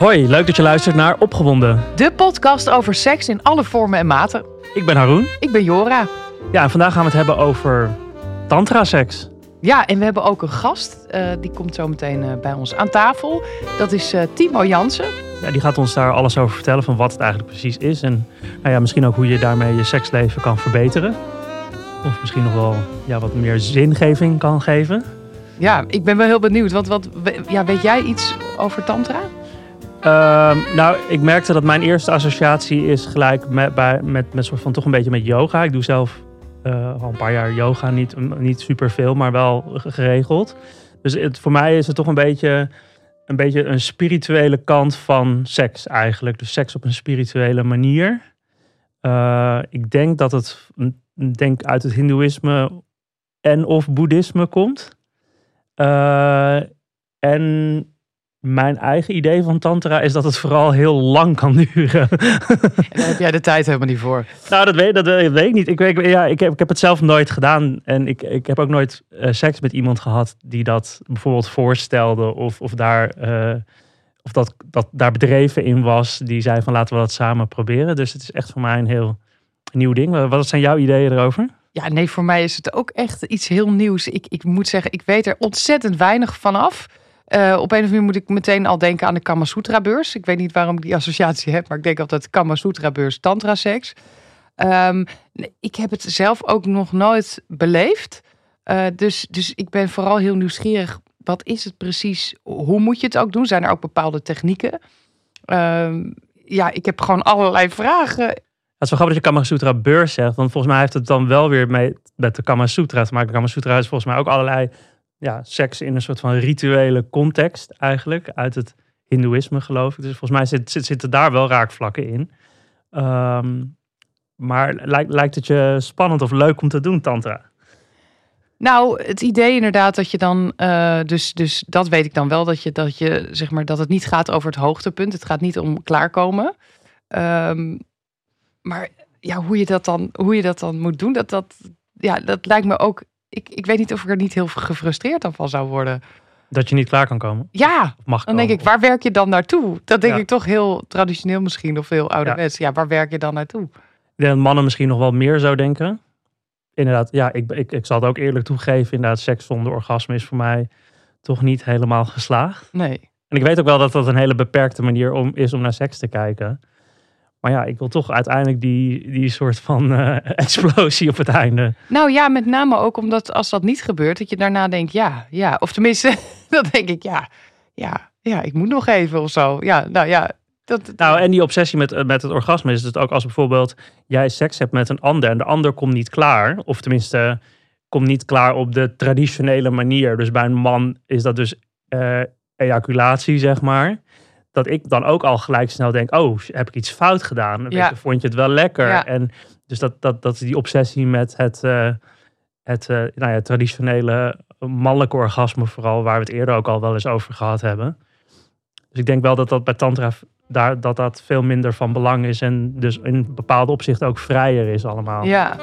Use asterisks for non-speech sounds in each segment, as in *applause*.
Hoi, leuk dat je luistert naar Opgewonden. De podcast over seks in alle vormen en maten. Ik ben Haroon. Ik ben Jora. Ja, en vandaag gaan we het hebben over tantra-seks. Ja, en we hebben ook een gast. eh, die komt zo meteen eh, bij ons aan tafel. Dat is eh, Timo Jansen. Ja, die gaat ons daar alles over vertellen van wat het eigenlijk precies is. En nou ja, misschien ook hoe je daarmee je seksleven kan verbeteren. Of misschien nog wel ja, wat meer zingeving kan geven. Ja, ik ben wel heel benieuwd. Want wat, ja, weet jij iets over tantra? Ehm, nou, ik merkte dat mijn eerste associatie is gelijk met, bij, met, met soort van toch een beetje met yoga. Ik doe zelf eh, al een paar jaar yoga, niet, niet super veel, maar wel ge- geregeld. Dus het, voor mij is het toch een beetje, een beetje een spirituele kant van seks eigenlijk. Dus seks op een spirituele manier. Eh, ik denk dat het denk uit het hindoeïsme en of boeddhisme komt. Eh, en mijn eigen idee van tantra is dat het vooral heel lang kan duren. En daar heb jij de tijd helemaal niet voor. nou, dat weet, dat weet ik niet. Ik, weet, ja, ik, heb, ik heb het zelf nooit gedaan. En ik, ik heb ook nooit eh, seks met iemand gehad die dat bijvoorbeeld voorstelde. Of, of, daar, eh, of dat, dat daar bedreven in was. Die zei van laten we dat samen proberen. Dus het is echt voor mij een heel nieuw ding. Wat wat zijn jouw ideeën erover? Ja, nee, voor mij is het ook echt iets heel nieuws. Ik, ik moet zeggen, ik weet er ontzettend weinig van af. Eh, op een of andere manier moet ik meteen al denken aan de Kama Sutra beurs. Ik weet niet waarom ik die associatie heb, maar ik denk altijd Kama Sutra beurs, tantra seks. Ehm, ik heb het zelf ook nog nooit beleefd. Eh, dus, dus ik ben vooral heel nieuwsgierig. Wat is het precies? Hoe moet je het ook doen? Zijn er ook bepaalde technieken? Ehm, ja, ik heb gewoon allerlei vragen. Het is wel grappig dat je Kama Sutra beurs zegt. Want volgens mij heeft het dan wel weer mee met de Kama Sutra te maken. De Kama Sutra is volgens mij ook allerlei ja, seks in een soort van rituele context eigenlijk. Uit het hindoeïsme geloof ik. Dus volgens mij zit, zit, zitten daar wel raakvlakken in. Ehm, maar lijkt, lijkt het je spannend of leuk om te doen, tantra? Nou, het idee inderdaad dat je dan, eh, dus, dus dat weet ik dan wel, dat je, dat je zeg maar dat het niet gaat over het hoogtepunt. Het gaat niet om klaarkomen. Ehm, maar ja, hoe je dat dan, hoe je dat dan moet doen, dat, dat, ja, dat lijkt me ook. Ik, ik weet niet of ik er niet heel gefrustreerd dan van zou worden. Dat je niet klaar kan komen? Ja, mag dan denk ik, waar werk je dan naartoe? Dat denk Ja. ik toch heel traditioneel misschien, of heel ouderwets. Ja. waar werk je dan naartoe? Ik denk dat mannen misschien nog wel meer zo denken. Inderdaad, ja, ik, ik, ik zal het ook eerlijk toegeven. Inderdaad, seks zonder orgasme is voor mij toch niet helemaal geslaagd. Nee. En ik weet ook wel dat dat een hele beperkte manier om, is om naar seks te kijken. Maar ja, ik wil toch uiteindelijk die, die soort van eh, *laughs* explosie op het einde. Nou ja, met name ook omdat als dat niet gebeurt, dat je daarna denkt, ja, ja. Of tenminste, *laughs* dan denk ik, ja, ja, ja, ik moet nog even of zo. Ja, nou ja, dat, Nou, en die obsessie met, eh, met het orgasme is het ook als bijvoorbeeld jij seks hebt met een ander en de ander komt niet klaar. Of tenminste, komt niet klaar op de traditionele manier. Dus bij een man is dat dus eh, ejaculatie, zeg maar. Dat ik dan ook al gelijk snel denk, oh, heb ik iets fout gedaan? Weet Ja. je, vond je het wel lekker? Ja. En dus dat, dat, dat is die obsessie met het, eh, het eh, nou ja, traditionele mannelijke orgasme vooral, waar we het eerder ook al wel eens over gehad hebben. Dus ik denk wel dat dat bij tantra daar, dat dat veel minder van belang is en dus in bepaalde opzichten ook vrijer is allemaal. ja.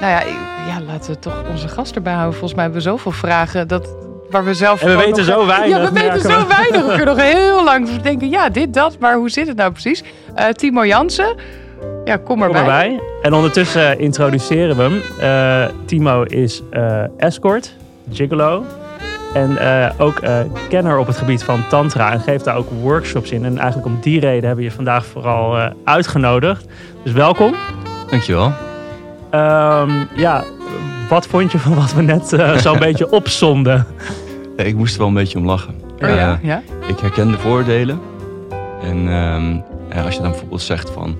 Nou ja, ja, laten we toch onze gast erbij houden. Volgens mij hebben we zoveel vragen dat, waar we zelf En we weten nog- zo weinig, Ja, we weten zo we. weinig. We kunnen nog heel lang denken, ja, dit, dat. Maar hoe zit het nou precies? Eh, Timo Jansen, ja, kom Kom erbij. erbij. En ondertussen introduceren we hem. Eh, Timo is eh, escort, gigolo. En eh, ook eh, kenner op het gebied van tantra. En geeft daar ook workshops in. En eigenlijk om die reden hebben we je vandaag vooral eh, uitgenodigd. Dus welkom. Dankjewel. Ehm, ja, wat vond je van wat we net eh, zo'n *laughs* beetje opzonden? Ja, ik moest er wel een beetje om lachen. Oh ja, Eh, ja. ik herken de voordelen. En ehm, ja, als je dan bijvoorbeeld zegt van...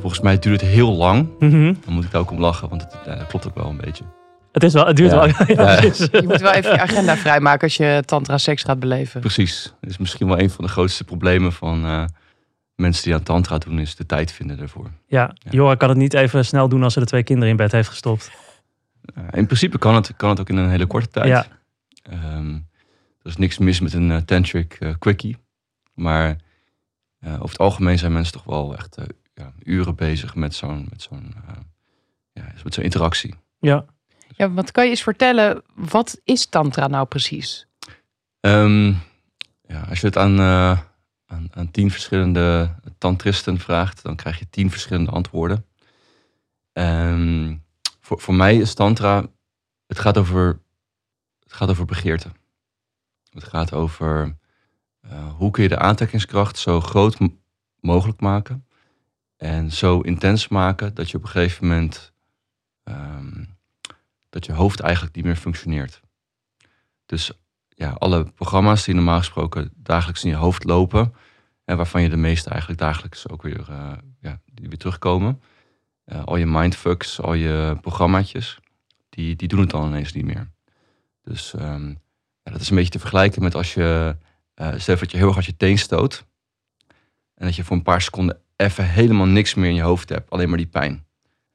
Volgens mij duurt het heel lang. Mhm. Dan moet ik daar ook om lachen, want het ja, dat klopt ook wel een beetje. Het, is wel, het duurt Ja. wel. *laughs* Ja, Ja. Je moet wel even je agenda vrijmaken als je tantra seks gaat beleven. Precies. Dat is misschien wel een van de grootste problemen van eh, mensen die aan tantra doen... is de tijd vinden ervoor. ja, Jora kan het niet even snel doen als ze de twee kinderen in bed heeft gestopt. Eh, in principe kan het, kan het ook in een hele korte tijd. Ja. Ehm, er is niks mis met een eh, tantric eh, quickie. Maar eh, over het algemeen zijn mensen toch wel echt ja, uren bezig met zo'n met zo'n eh, ja, met zo'n interactie. Ja. Ja, wat kan je eens vertellen, wat is tantra nou precies? Ehm, ja, als je het aan, eh, aan aan, tien verschillende tantristen vraagt, dan krijg je tien verschillende antwoorden. En voor, voor mij is tantra, het gaat over, het gaat over begeerte. Het gaat over uh, hoe kun je de aantrekkingskracht zo groot mogelijk maken. En zo intens maken dat je op een gegeven moment ehm, dat je hoofd eigenlijk niet meer functioneert. Dus ja, alle programma's die normaal gesproken dagelijks in je hoofd lopen, en waarvan je de meeste eigenlijk dagelijks ook weer, eh, ja, weer terugkomen. Eh, al je mindfucks, al je programmaatjes, die, die doen het dan ineens niet meer. Dus ehm, ja, dat is een beetje te vergelijken met als je, eh stel dat je heel erg uit je teen stoot. En dat je voor een paar seconden even helemaal niks meer in je hoofd hebt, alleen maar die pijn.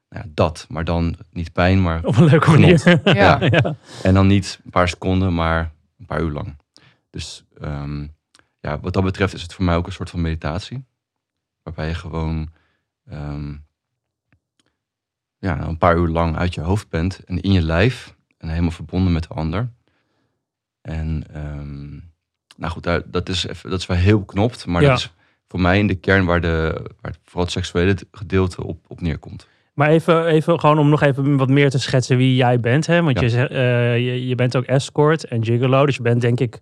Nou ja, dat, maar dan niet pijn, maar Op een leuke Genot. manier. *laughs* Ja. ja. en dan niet een paar seconden, maar een paar uur lang. Dus ehm, ja, wat dat betreft is het voor mij ook een soort van meditatie. Waarbij je gewoon ehm, ja, een paar uur lang uit je hoofd bent en in je lijf. En helemaal verbonden met de ander. En ehm, nou goed, dat, is even, dat is wel heel knopt. Maar Ja. dat is voor mij in de kern waar, de, waar vooral het seksuele gedeelte op, op neerkomt. Maar even, even gewoon om nog even wat meer te schetsen wie jij bent. Hè? Want Ja. je, zegt, eh, je, je bent ook escort en gigolo. Dus je bent denk ik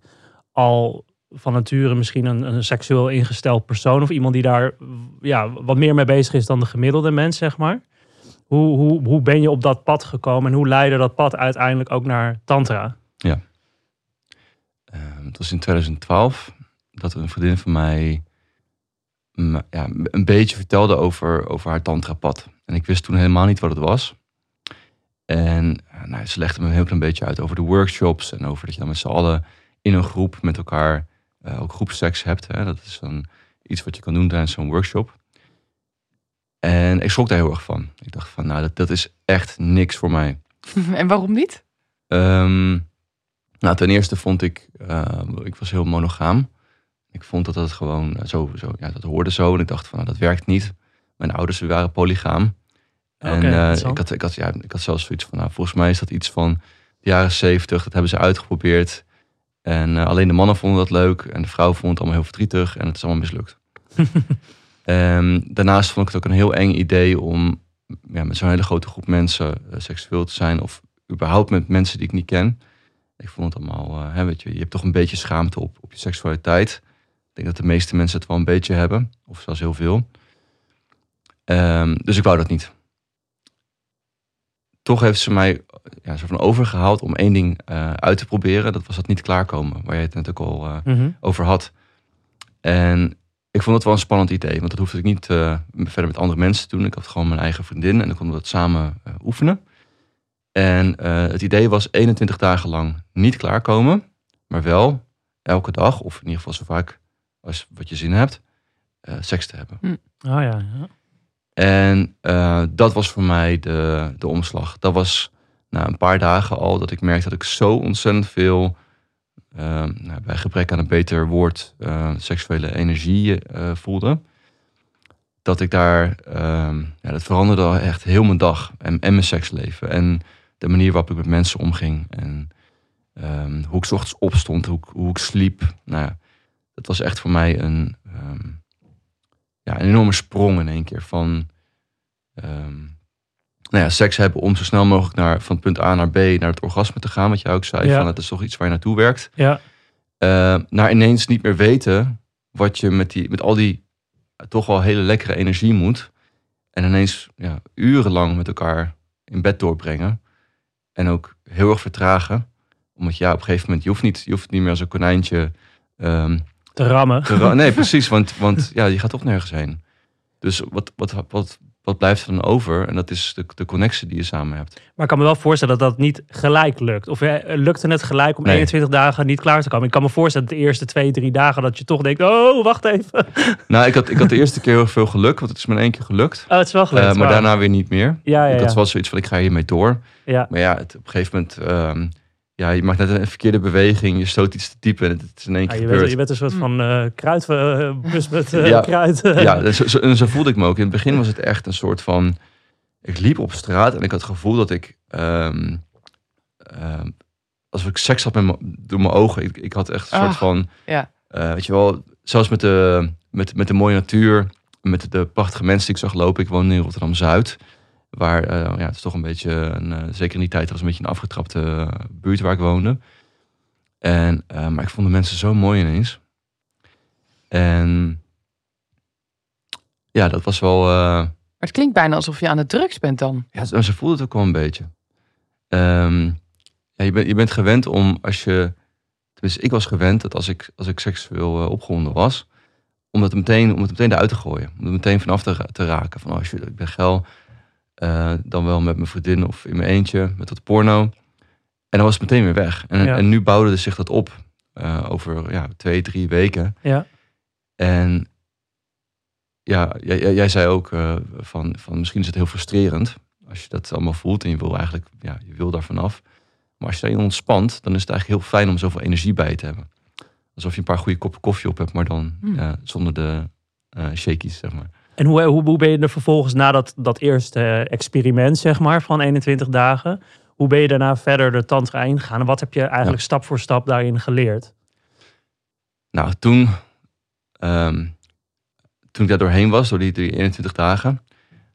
al van nature misschien een, een seksueel ingesteld persoon. Of iemand die daar ja, wat meer mee bezig is dan de gemiddelde mens, zeg maar. Hoe, hoe, hoe ben je op dat pad gekomen en hoe leidde dat pad uiteindelijk ook naar tantra? Ehm, het was in 2012 dat een vriendin van mij ja, een beetje vertelde over, over haar tantrapad. En ik wist toen helemaal niet wat het was. En nou, ze legde me een heel klein beetje uit over de workshops en over dat je dan met z'n allen in een groep met elkaar eh, ook groepseks hebt. Hè. Dat is dan iets wat je kan doen tijdens zo'n workshop. En ik schrok daar heel erg van. Ik dacht van, nou, dat, dat is echt niks voor mij. *laughs* En waarom niet? Ehm, nou, ten eerste vond ik, eh, ik was heel monogaam. Ik vond dat dat gewoon eh, zo, zo, ja, dat hoorde zo. En ik dacht van, nou, dat werkt niet. Mijn ouders waren polygaam. En Oké, eh, ik, had, ik, had, ja, ik had zelfs zoiets van, nou, volgens mij is dat iets van de jaren zeventig. Dat hebben ze uitgeprobeerd. En eh, alleen de mannen vonden dat leuk. En de vrouwen vonden het allemaal heel verdrietig. En het is allemaal mislukt. *laughs* Ehm, daarnaast vond ik het ook een heel eng idee om ja, met zo'n hele grote groep mensen eh, seksueel te zijn. Of überhaupt met mensen die ik niet ken. Ik vond het allemaal, eh, hè, weet je, je hebt toch een beetje schaamte op, op je seksualiteit. Ik denk dat de meeste mensen het wel een beetje hebben. Of zelfs heel veel. Ehm, dus ik wou dat niet. Toch heeft ze mij ja, zo van overgehaald om één ding eh, uit te proberen. Dat was dat niet klaarkomen, waar je het net ook al eh, Mhm. over had. En ik vond het wel een spannend idee, want dat hoefde ik niet eh, verder met andere mensen te doen. Ik had gewoon mijn eigen vriendin en dan konden we dat samen eh, oefenen. En eh, het idee was 21 dagen lang niet klaarkomen, maar wel elke dag, of in ieder geval zo vaak als wat je zin hebt, eh, seks te hebben. Oh ja, ja. En eh, dat was voor mij de, de omslag. Dat was na een paar dagen al dat ik merkte dat ik zo ontzettend veel, nou, bij gebrek aan een beter woord, eh, seksuele energie eh, voelde. Dat ik daar, ehm, ja, dat veranderde echt heel mijn dag en, en mijn seksleven. En de manier waarop ik met mensen omging. En ehm, hoe ik 's ochtends opstond, hoe, hoe ik sliep. Nou ja, dat was echt voor mij een, ehm, ja, een enorme sprong in één keer van ehm, nou ja, seks hebben om zo snel mogelijk naar, van punt A naar B naar het orgasme te gaan. Wat jij ook zei, Ja. van het is toch iets waar je naartoe werkt. ja. Eh, naar ineens niet meer weten wat je met, die, met al die eh, toch wel hele lekkere energie moet. En ineens ja, urenlang met elkaar in bed doorbrengen. En ook heel erg vertragen. Omdat ja, op een gegeven moment, je hoeft niet, je hoeft niet meer als een konijntje ehm, Te rammen. te ra- Nee, *laughs* precies, want, want ja, je gaat toch nergens heen. Dus wat, wat, wat, wat blijft er dan over? En dat is de, de connectie die je samen hebt. Maar ik kan me wel voorstellen dat dat niet gelijk lukt. Of eh, lukte het gelijk om Nee. 21 dagen niet klaar te komen? Ik kan me voorstellen dat de eerste twee, drie dagen dat je toch denkt, oh, wacht even. *laughs* Nou, ik had, ik had de eerste keer heel veel geluk, want het is maar één keer gelukt. Oh, het is wel gelukt. Eh, maar daarna weer niet meer. Ja, ja, Dat ja. was zoiets van, ik ga hiermee door. ja. Maar ja, het, op een gegeven moment, ehm, ja, je maakt net een verkeerde beweging, je stoot iets te diep en het, is in één Ja, keer je, bent, gebeurd. je bent een soort van eh kruidbus met eh, Ja. kruid. *laughs* Ja, en zo, zo, en zo voelde ik me ook. In het begin was het echt een soort van... Ik liep op straat en ik had het gevoel dat ik... ehm, ehm, alsof ik seks had met mijn- door mijn ogen. Ik, ik had echt een soort Ah, van... ja. eh, weet je wel, zelfs met de, met, met de mooie natuur, met de prachtige mensen die ik zag lopen. Ik woon in Rotterdam-Zuid. Waar, eh, ja, het is toch een beetje, een, eh, zeker in die tijd, was een beetje een afgetrapte eh, buurt waar ik woonde. En, maar ik vond de mensen zo mooi ineens. En ja, dat was wel... Maar het klinkt bijna alsof je aan de drugs bent dan. ja, ze ze voelde het ook wel een beetje. Ehm, ja, je, bent, je bent gewend om als je. Tenminste, ik was gewend dat als ik, als ik seksueel opgewonden was. Om het, meteen, om het meteen eruit te gooien. Om er meteen vanaf te, te raken. Van als je, ik ben geil. Eh, dan wel met mijn vriendin of in mijn eentje. Met wat porno. En dan was het meteen weer weg. En, Ja. en nu bouwde zich dat op. eh, over ja, twee, drie weken. Ja. En ja, jij, jij- zei ook eh, van, van misschien is het heel frustrerend als je dat allemaal voelt en je wil eigenlijk, ja, je wil daar vanaf. Maar als je daarin ontspant, dan is het eigenlijk heel fijn om zoveel energie bij te hebben. Alsof je een paar goede koppen koffie op hebt, maar dan Hmm. zonder de shakies, zeg maar. En hoe, hoe, hoe ben je er vervolgens na dat, dat eerste eh, experiment, zeg maar, van 21 dagen, hoe ben je daarna verder de tantra ingegaan? En wat heb je eigenlijk stap voor stap daarin geleerd? Nou, toen, ehm, toen ik daar doorheen was, door die, die 21 dagen,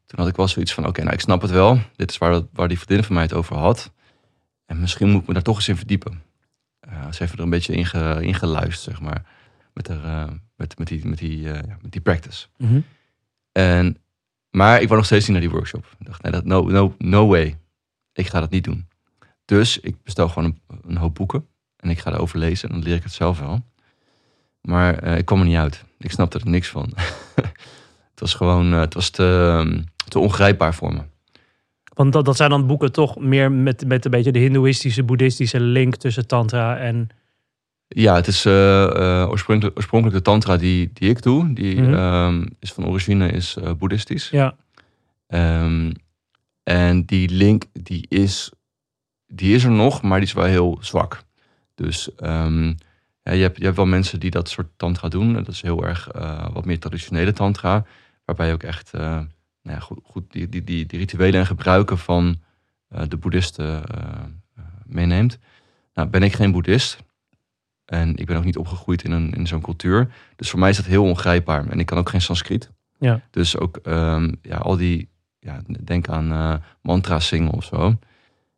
toen had ik wel zoiets van, oké, nou ik snap het wel. Dit is waar, dat- waar die vriendin van mij het over had. En misschien moet ik me daar toch eens in verdiepen. Eh ze heeft er een beetje in, ge, in geluisterd, zeg maar. Met, haar, eh, met, met, die, met, die, ja, met die practice. En, maar ik wou nog steeds niet naar die workshop. Ik dacht, nee, dat, no, no, no way. Ik ga dat niet doen. Dus ik bestel gewoon een, hoop boeken. En ik ga erover lezen en dan leer ik het zelf wel. Maar eh, ik kwam er niet uit. Ik snapte er niks van. *laughs* het was gewoon, eh, het was te, ehm, te ongrijpbaar voor me. Want dat, dat zijn dan boeken toch meer met, met een beetje de hindoeïstische, boeddhistische link tussen tantra en... Ja, het is eh, eh, oorspronkelijk, oorspronkelijk de tantra die, die ik doe. Die Mhm. ehm, is van origine is eh, boeddhistisch. Ja, Ehm, en die link die is, die is er nog, maar die is wel heel zwak. Dus ehm, ja, je, hebt, je hebt wel mensen die dat soort tantra doen. Dat is heel erg wat meer traditionele tantra. Waarbij je ook echt nou ja, goed, goed die, die, die, die rituelen en gebruiken van de boeddhisten meeneemt. Nou ben ik geen boeddhist. En ik ben ook niet opgegroeid in, een, in zo'n cultuur. Dus voor mij is dat heel ongrijpbaar. En ik kan ook geen Sanskriet. Ja. Dus ook ehm, ja, al die, ja, denk aan eh mantra's zingen of zo.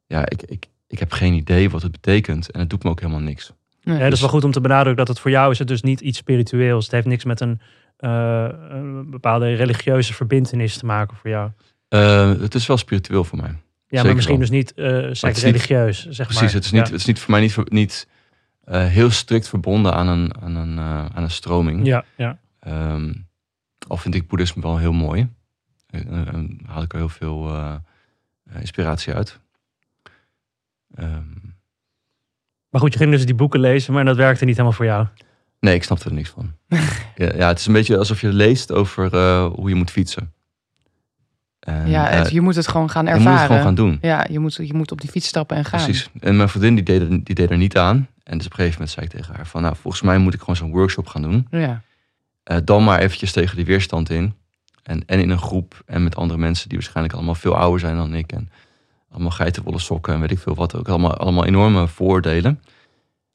Ja, ik, ik, ik heb geen idee wat het betekent. En het doet me ook helemaal niks. Ja, dat is wel goed om te benadrukken dat het voor jou is het dus niet iets spiritueels. Het heeft niks met een, eh, een bepaalde religieuze verbindenis te maken voor jou. Eh, het is wel spiritueel voor mij. Ja, Zeker maar misschien wel. dus niet eh seks niet- religieus, zeg Precies, maar. het, is niet, Ja. het is niet voor mij niet, niet eh, heel strikt verbonden aan een, aan een, eh, aan een stroming. Ja, ja. Ehm, al vind ik boeddhisme wel heel mooi. En, en- en haal ik er heel veel eh, eh, inspiratie uit. Ehm, Maar goed, je ging dus die boeken lezen, maar dat werkte niet helemaal voor jou. nee, ik snapte er niks van. *laughs* ja, ja, het is een beetje alsof je leest over eh, hoe je moet fietsen. En, Ja, eh, je moet het gewoon gaan je ervaren. moet het gewoon gaan doen. Ja, je moet, je moet op die fiets stappen en gaan. Precies. En mijn vriendin die deed, er, die deed er niet aan. En dus op een gegeven moment zei ik tegen haar van... nou, volgens mij moet ik gewoon zo'n workshop gaan doen. Ja. Eh, dan maar eventjes tegen die weerstand in. En, en in een groep en met andere mensen die waarschijnlijk allemaal veel ouder zijn dan ik. En allemaal geitenwolle sokken en weet ik veel wat. Ook allemaal, allemaal enorme voordelen. En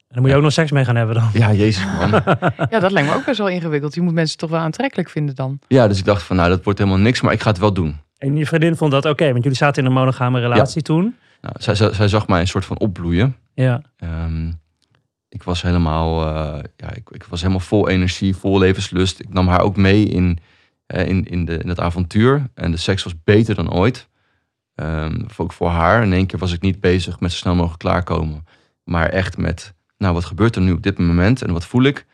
dan moet je ook nog seks mee gaan hebben dan. Ja, jezus man. *laughs* ja, dat lijkt me ook best wel ingewikkeld. Je moet mensen toch wel aantrekkelijk vinden dan. ja, dus ik dacht van nou, dat wordt helemaal niks. Maar ik ga het wel doen. En je vriendin vond dat oké, want jullie zaten in een monogame relatie toen. Nou, zij, zij, zij zag mij een soort van opbloeien. Ja. Ehm, ik was helemaal, eh, ja, ik, ik was helemaal vol energie, vol levenslust. Ik nam haar ook mee in, in, in, de, in het avontuur. En de seks was beter dan ooit. Ehm, ook voor haar. In één keer was ik niet bezig met zo snel mogelijk klaarkomen. Maar echt met, nou, wat gebeurt er nu op dit moment? En wat voel ik?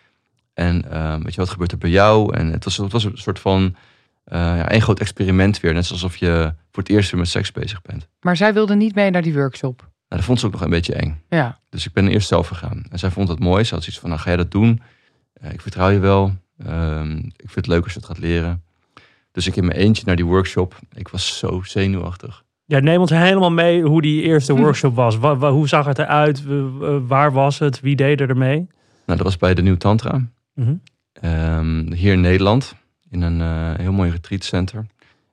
En ehm, weet je, wat gebeurt er bij jou? En het was, het was een soort van, eh ja, een groot experiment weer. Net alsof je voor het eerst weer met seks bezig bent. Maar zij wilde niet mee naar die workshop. Nou, dat vond ze ook nog een beetje eng. Ja. Dus ik ben eerst zelf gegaan. En zij vond het mooi. Ze had zoiets van, nou ga jij dat doen? Eh, ik vertrouw je wel. Ehm, ik vind het leuk als je het gaat leren. Dus ik in mijn eentje naar die workshop. Ik was zo zenuwachtig. Ja, neem ons helemaal mee hoe die eerste workshop was. Wa- wa- hoe zag het eruit? Waar was het? Wie deed er ermee? Nou, dat was bij de Nieuw Tantra. Mhm. Ehm, hier in Nederland. In een eh, heel mooi retreatcenter.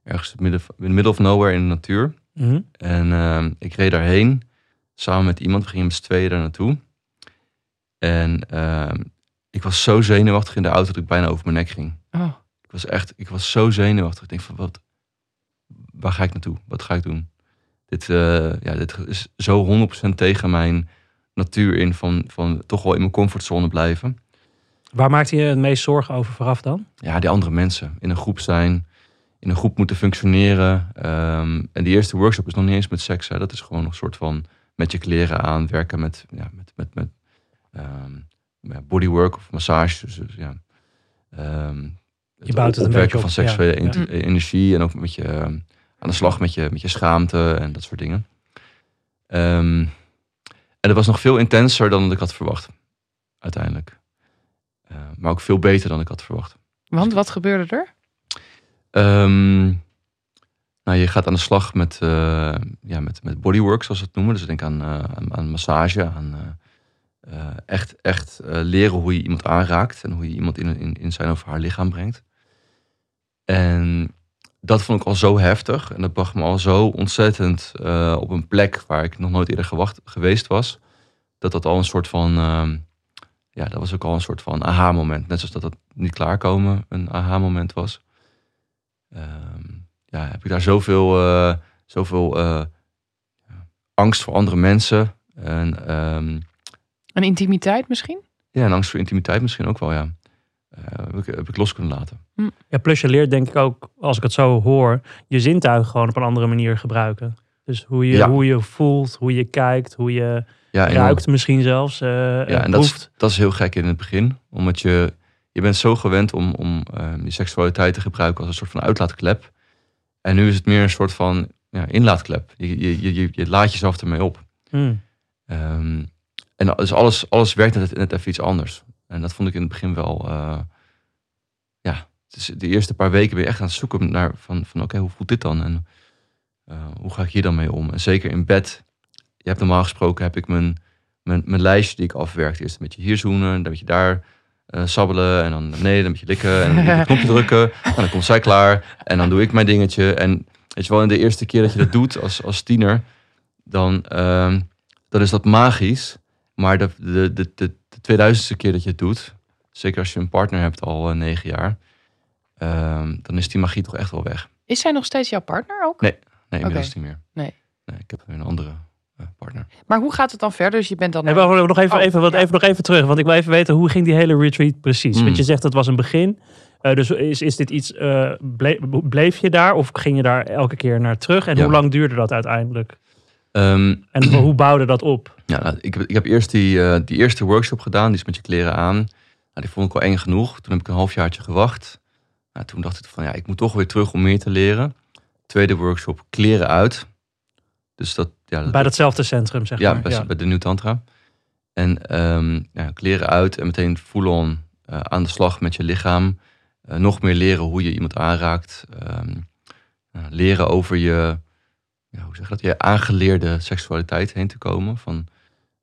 Ergens in in the middle of nowhere in de natuur. Mhm. En ehm, ik reed daarheen. Samen met iemand. We gingen met z'n tweeën daar naartoe. En ehm, ik was zo zenuwachtig in de auto dat ik bijna over mijn nek ging. Oh. Ik was echt, ik was zo zenuwachtig. Ik denk van, wat, waar ga ik naartoe? Wat ga ik doen? Dit, eh, ja, dit is zo 100% tegen mijn natuur in van, van toch wel in mijn comfortzone blijven. Waar maakte je het meest zorgen over vooraf dan? Ja, die andere mensen. In een groep zijn, in een groep moeten functioneren. Ehm, en die eerste workshop is nog niet eens met seks. Hè. Dat is gewoon nog een soort van met je kleren aan, werken met, ja, met, met, met ehm, bodywork of massage. Dus, dus ja, ehm, Je bouwt het een opwekken beetje van op, seksuele ja. int- energie en ook met je ehm, aan de slag met je, met je schaamte en dat soort dingen. Ehm, en dat was nog veel intenser dan ik had verwacht, uiteindelijk. Eh, maar ook veel beter dan ik had verwacht. Want wat gebeurde er? Ehm, nou, je gaat aan de slag met, eh, ja, met, met bodywork, zoals we het noemen. Dus denk aan, eh, aan, aan massage, aan eh, echt, echt leren hoe je iemand aanraakt en hoe je iemand in, in, in zijn of haar lichaam brengt. En dat vond ik al zo heftig en dat bracht me al zo ontzettend op een plek waar ik nog nooit eerder gewacht, geweest was. Dat dat al een soort van, ehm, ja, dat was ook al een soort van aha-moment. Net zoals dat dat niet klaarkomen een aha-moment was. Ehm, ja, heb ik daar zoveel, eh, zoveel eh, angst voor andere mensen. En, ehm, Een intimiteit misschien? ja, en angst voor intimiteit misschien ook wel, ja. Eh, heb, ik, heb ik los kunnen laten. Ja, plus je leert denk ik ook, als ik het zo hoor, je zintuigen gewoon op een andere manier gebruiken. Dus hoe je, Ja. hoe je voelt, hoe je kijkt, hoe je Ja, ruikt misschien zelfs, eh Ja, ja, en dat is, dat is heel gek in het begin. Omdat je, je bent zo gewend om, om ehm, je seksualiteit te gebruiken als een soort van uitlaatklep. En nu is het meer een soort van ja, inlaatklep. Je, je, je, je, je laat jezelf ermee op. Hmm. Ehm, en dus alles, alles werkt net, net even iets anders. En dat vond ik in het begin wel... eh, ja, dus de eerste paar weken ben je echt aan het zoeken naar van, van oké, hoe voelt dit dan? En eh, hoe ga ik hier dan mee om? En zeker in bed. Je hebt normaal gesproken heb ik mijn, mijn, mijn lijstje die ik afwerk. Eerst een beetje hier zoenen, dan een beetje daar eh, sabbelen. En dan naar beneden, een beetje likken. En dan een knopje drukken. *laughs* En dan komt zij klaar. En dan doe ik mijn dingetje. En weet je wel, in de eerste keer dat je dat doet als, als tiener, dan, ehm, dan is dat magisch. Maar de, de, de, de, de 2000ste keer dat je het doet, zeker als je een partner hebt al eh, negen jaar, ehm, dan is die magie toch echt wel weg. Is zij nog steeds jouw partner ook? Nee. Nee, inmiddels niet meer. Nee. nee ik heb weer een andere. Maar hoe gaat het dan verder? Dus je bent dan... En nog even, Oh, even, wat, ja. even, nog even terug, want ik wil even weten hoe ging die hele retreat precies? Hmm. Want je zegt dat was een begin. Eh, dus is, is dit iets, eh, ble- bleef je daar of ging je daar elke keer naar terug? En Ja. hoe lang duurde dat uiteindelijk? Ehm, En hoe bouwde dat op? *clears throat* ja, nou, ik, heb, ik heb eerst die, eh, die eerste workshop gedaan, die is met je kleren aan. Nou, die vond ik wel eng genoeg. Toen heb ik een halfjaartje gewacht. Nou, toen dacht ik van ja, ik moet toch weer terug om meer te leren. Tweede workshop, kleren uit. Dus dat, ja, dat Bij datzelfde centrum, zeg ja, maar. bij, bij de Nieuw Tantra. En ehm, ja, kleren uit en meteen full-on eh, aan de slag met je lichaam. Eh, nog meer leren hoe je iemand aanraakt. Ehm, leren over je, ja, hoe zeg dat, je aangeleerde seksualiteit heen te komen. Van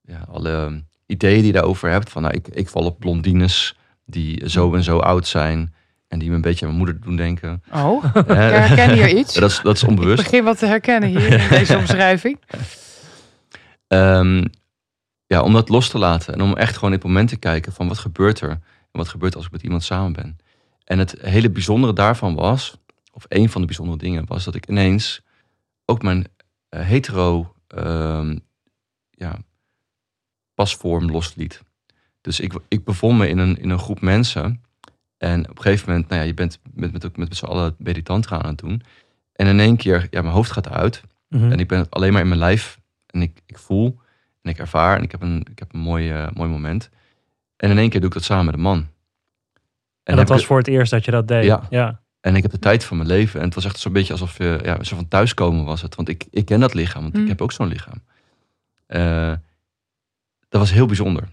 ja, alle ideeën die je daarover hebt. Van nou, ik, ik val op blondines die zo en zo oud zijn. En die me een beetje aan mijn moeder doen denken. Oh, *laughs* ik herken hier *laughs* iets. dat, is, dat is Ik onbewust. begin wat te herkennen hier in *laughs* deze omschrijving. Ehm, ja, om dat los te laten en om echt gewoon in het moment te kijken van wat gebeurt er en wat gebeurt als ik met iemand samen ben. En het hele bijzondere daarvan was, of een van de bijzondere dingen was dat ik ineens ook mijn eh, hetero ehm, ja, pasvorm losliet. Dus ik, ik bevond me in een, in een groep mensen en op een gegeven moment, nou ja, je bent met, met, met, met z'n allen meditantra aan het doen. En in één keer, ja, mijn hoofd gaat uit Mhm. en ik ben alleen maar in mijn lijf. En ik, ik voel en ik ervaar. En ik heb een, ik heb een mooi, eh, mooi moment. En in één keer doe ik dat samen met een man. En dat was ik- voor het eerst dat je dat deed. Ja. ja. En ik heb de tijd van mijn leven. En het was echt zo'n beetje alsof je, ja, zo van thuiskomen was het. Want ik, ik ken dat lichaam, want Mm. ik heb ook zo'n lichaam. Eh, dat was heel bijzonder.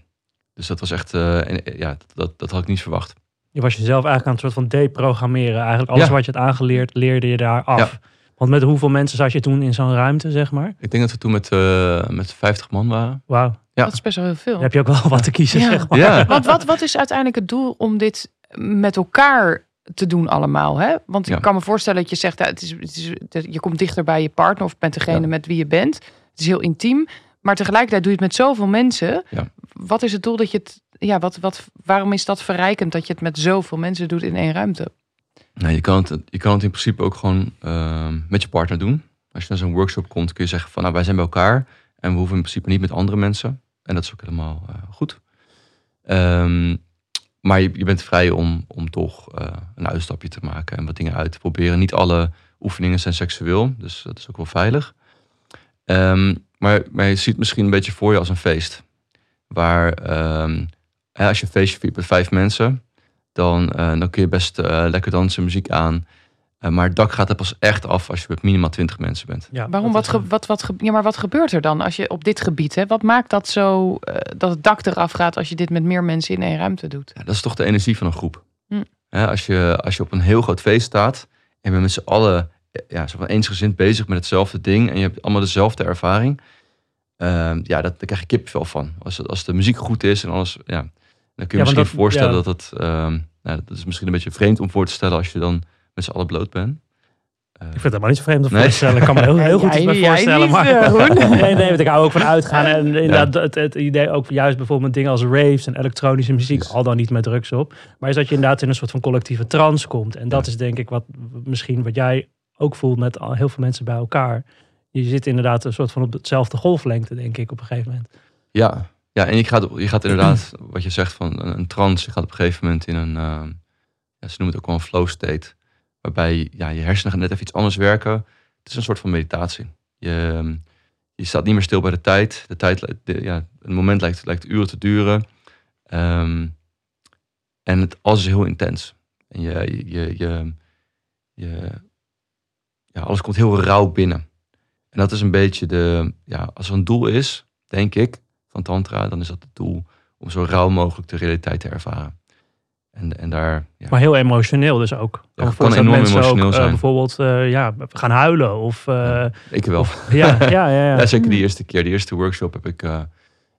Dus dat was echt, en, eh, ja, dat, dat had ik niet verwacht. Je was jezelf eigenlijk aan het soort van deprogrammeren. Eigenlijk alles Ja. wat je had aangeleerd, leerde je daar af. Want met hoeveel mensen zat je toen in zo'n ruimte, zeg maar? Ik denk dat we toen met, eh, met 50 man waren. Wauw. Ja. Dat is best wel heel veel. Dan heb je ook wel wat te kiezen, Ja. zeg maar. Ja, *laughs* Want wat, wat is uiteindelijk het doel om dit met elkaar te doen allemaal? Hè? Want ik Ja. kan me voorstellen dat je zegt, het is, het is, dat je komt dichter bij je partner of met degene Ja. met wie je bent. Het is heel intiem. Maar tegelijkertijd doe je het met zoveel mensen. Ja. Wat is het doel dat je het ja, wat, wat, waarom is dat verrijkend dat je het met zoveel mensen doet in één ruimte? Nou, je, kan het, je kan het in principe ook gewoon ehm, met je partner doen. Als je naar zo'n workshop komt, kun je zeggen van nou, wij zijn bij elkaar en we hoeven in principe niet met andere mensen. En dat is ook helemaal eh, goed. Ehm, maar je, je bent vrij om, om toch eh, een uitstapje te maken en wat dingen uit te proberen. Niet alle oefeningen zijn seksueel, dus dat is ook wel veilig. Ehm, maar, maar je ziet misschien een beetje voor je als een feest. Waar hè, als je een feestje viert met vijf mensen, dan, eh, dan kun je best eh, lekker dansen, muziek aan. Eh, maar het dak gaat er pas echt af als je met minimaal 20 mensen bent. Ja, Waarom? Wat, ge- wat, wat, ge- ja, maar wat gebeurt er dan als je op dit gebied, hè, wat maakt dat zo, eh, dat het dak eraf gaat als je dit met meer mensen in één ruimte doet? Ja, dat is toch de energie van een groep. Hm. Hè, als, je, als je op een heel groot feest staat en je bent met z'n allen ja, zo van eensgezind bezig met hetzelfde ding en je hebt allemaal dezelfde ervaring, ehm, ja, dat, daar krijg je kipvel van. Als, als de muziek goed is en alles, ja, dan kun je Ja, misschien dat- voorstellen ja. dat het, ehm, nou, dat is misschien een beetje vreemd om voor te stellen als je dan met z'n allen bloot bent. Eh, Ik vind het helemaal niet zo vreemd om Nee. voor te stellen. Ik kan me heel, heel goed Jij- iets bij jij voorstellen. niet, maar, eh, *laughs* nee, nee, want ik hou ook van uitgaan. En inderdaad, het, het idee ook juist bijvoorbeeld met dingen als raves en elektronische muziek, Precies. al dan niet met drugs op. Maar is dat je inderdaad in een soort van collectieve trance komt. En dat Ja. is denk ik wat misschien wat jij ook voelt met al- heel veel mensen bij elkaar. Je zit inderdaad een soort van op hetzelfde golflengte, denk ik, op een gegeven moment. Ja, ja en je gaat, je gaat inderdaad, *clears throat* wat je zegt van een, een trance, je gaat op een gegeven moment in een, eh, ja, ze noemen het ook wel een flow state, waarbij ja, je hersenen gaan net even iets anders werken. Het is een soort van meditatie. Je, ehm, je staat niet meer stil bij de tijd. De tijd, de, ja, het moment lijkt, lijkt uren te duren. Ehm, en het, alles is heel intens. En je, je, je, je, ja, alles komt heel rauw binnen. En dat is een beetje de, ja, als er een doel is, denk ik, van Tantra, dan is dat het doel om zo rauw mogelijk de realiteit te ervaren. En, en daar, ja, Maar heel emotioneel dus ook. Ja, het kan enorm mensen emotioneel ook, eh, zijn. bijvoorbeeld eh, ja, gaan huilen. Of eh, Ja. ik wel. ja, *laughs* ja, ja, ja. Ja, zeker die eerste keer, die eerste workshop heb ik,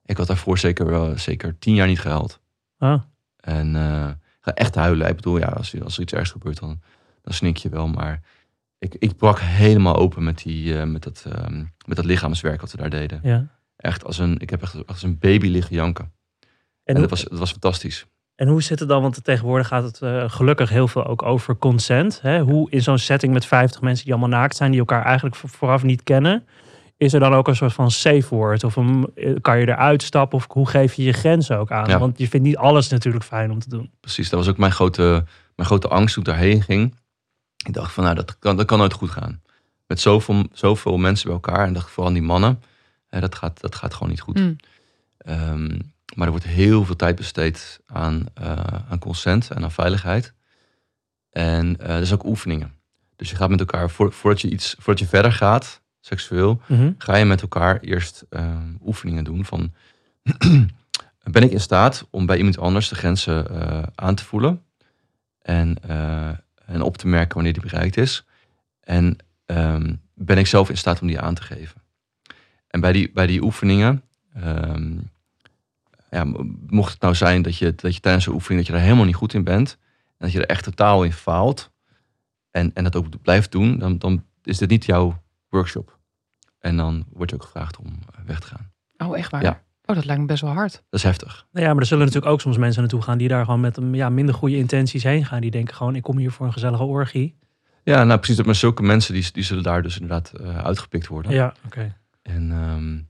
ik had daarvoor zeker zeker tien jaar niet gehuild. Ah. En ga echt huilen. Ik bedoel, ja, als, als er iets ergs gebeurt, dan, dan snik je wel. Maar ik, ik brak helemaal open met, die, met, dat, ehm, met dat lichaamswerk wat we daar deden. ja. Echt als een, ik heb echt als een baby liggen janken. En, En, dat, was, dat was fantastisch. en hoe zit het dan? Want tegenwoordig gaat het eh, gelukkig heel veel ook over consent. Hè? Hoe in zo'n setting met 50 mensen die allemaal naakt zijn, die elkaar eigenlijk vo- vooraf niet kennen, is er dan ook een soort van safe word? Of een, eh, kan je eruit stappen? Of hoe geef je je grenzen ook aan? Ja. Want je vindt niet alles natuurlijk fijn om te doen. Precies, dat was ook mijn grote, mijn grote angst toen ik daarheen ging. Ik dacht van, nou, dat kan, dat kan nooit goed gaan. Met zoveel, zoveel mensen bij elkaar, en dacht vooral die mannen, dat, gaat, dat gaat gewoon niet goed. Mm. Ehm, maar er wordt heel veel tijd besteed aan, eh, aan consent en aan veiligheid. En eh er zijn ook oefeningen. Dus je gaat met elkaar, voor, voordat, je iets, voordat je verder gaat, seksueel, ga je met elkaar eerst ehm, oefeningen doen van... *clears throat* ben ik in staat om bij iemand anders de grenzen eh, aan te voelen en, eh, en op te merken wanneer die bereikt is? En ehm, ben ik zelf in staat om die aan te geven? En bij die, bij die oefeningen, ehm, ja, mocht het nou zijn dat je, dat je tijdens de oefening dat je er helemaal niet goed in bent, en dat je er echt totaal in faalt, en, en dat ook blijft doen, dan, dan is dit niet jouw workshop. En dan word je ook gevraagd om eh, weg te gaan. Oh, echt waar? Ja. Oh, dat lijkt me best wel hard. Dat is heftig. Nou ja, maar er zullen natuurlijk ook soms mensen naartoe gaan die daar gewoon met een, ja, minder goede intenties heen gaan. Die denken gewoon, ik kom hier voor een gezellige orgie. Ja, nou precies. Maar zulke mensen die, die zullen daar dus inderdaad eh, uitgepikt worden. Ja, oké. En ehm,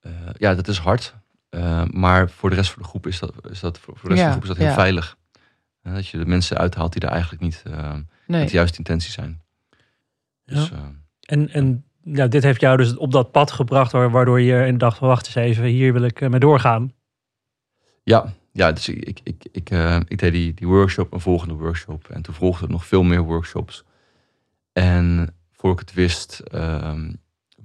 eh, ja, dat is hard. Eh, maar voor de rest van de groep is dat, is dat, voor de rest Ja, van de groep is dat heel ja. veilig. Eh, dat je de mensen uithaalt die daar eigenlijk niet Nee. met de juiste intenties zijn. Dus, eh, En, en ja, dit heeft jou dus op dat pad gebracht wa- waardoor je dacht, wacht eens even, hier wil ik mee doorgaan. ja, ja, dus ik, ik, ik, ik, eh, ik deed die, die workshop, een volgende workshop. En toen volgden er nog veel meer workshops. En voor ik het wist, ehm,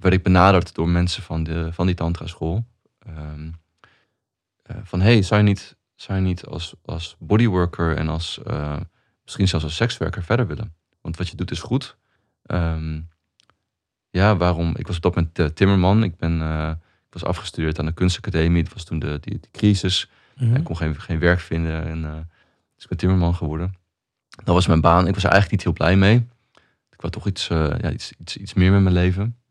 werd ik benaderd door mensen van, de, van die tantra school. Ehm, eh, van, hey, zou je niet, zou je niet als, als bodyworker en als, eh, misschien zelfs als sekswerker verder willen? Want wat je doet is goed. Ehm, ja, waarom? Ik was op dat moment eh, timmerman. Ik, ben, ik was afgestudeerd aan de kunstacademie. Het was toen de, die, die crisis. Mhm. Ik kon geen, geen werk vinden en dus ik ben timmerman geworden. Dat was mijn baan. Ik was er eigenlijk niet heel blij mee. Ik wou toch iets, ja, iets, iets, iets meer met mijn leven.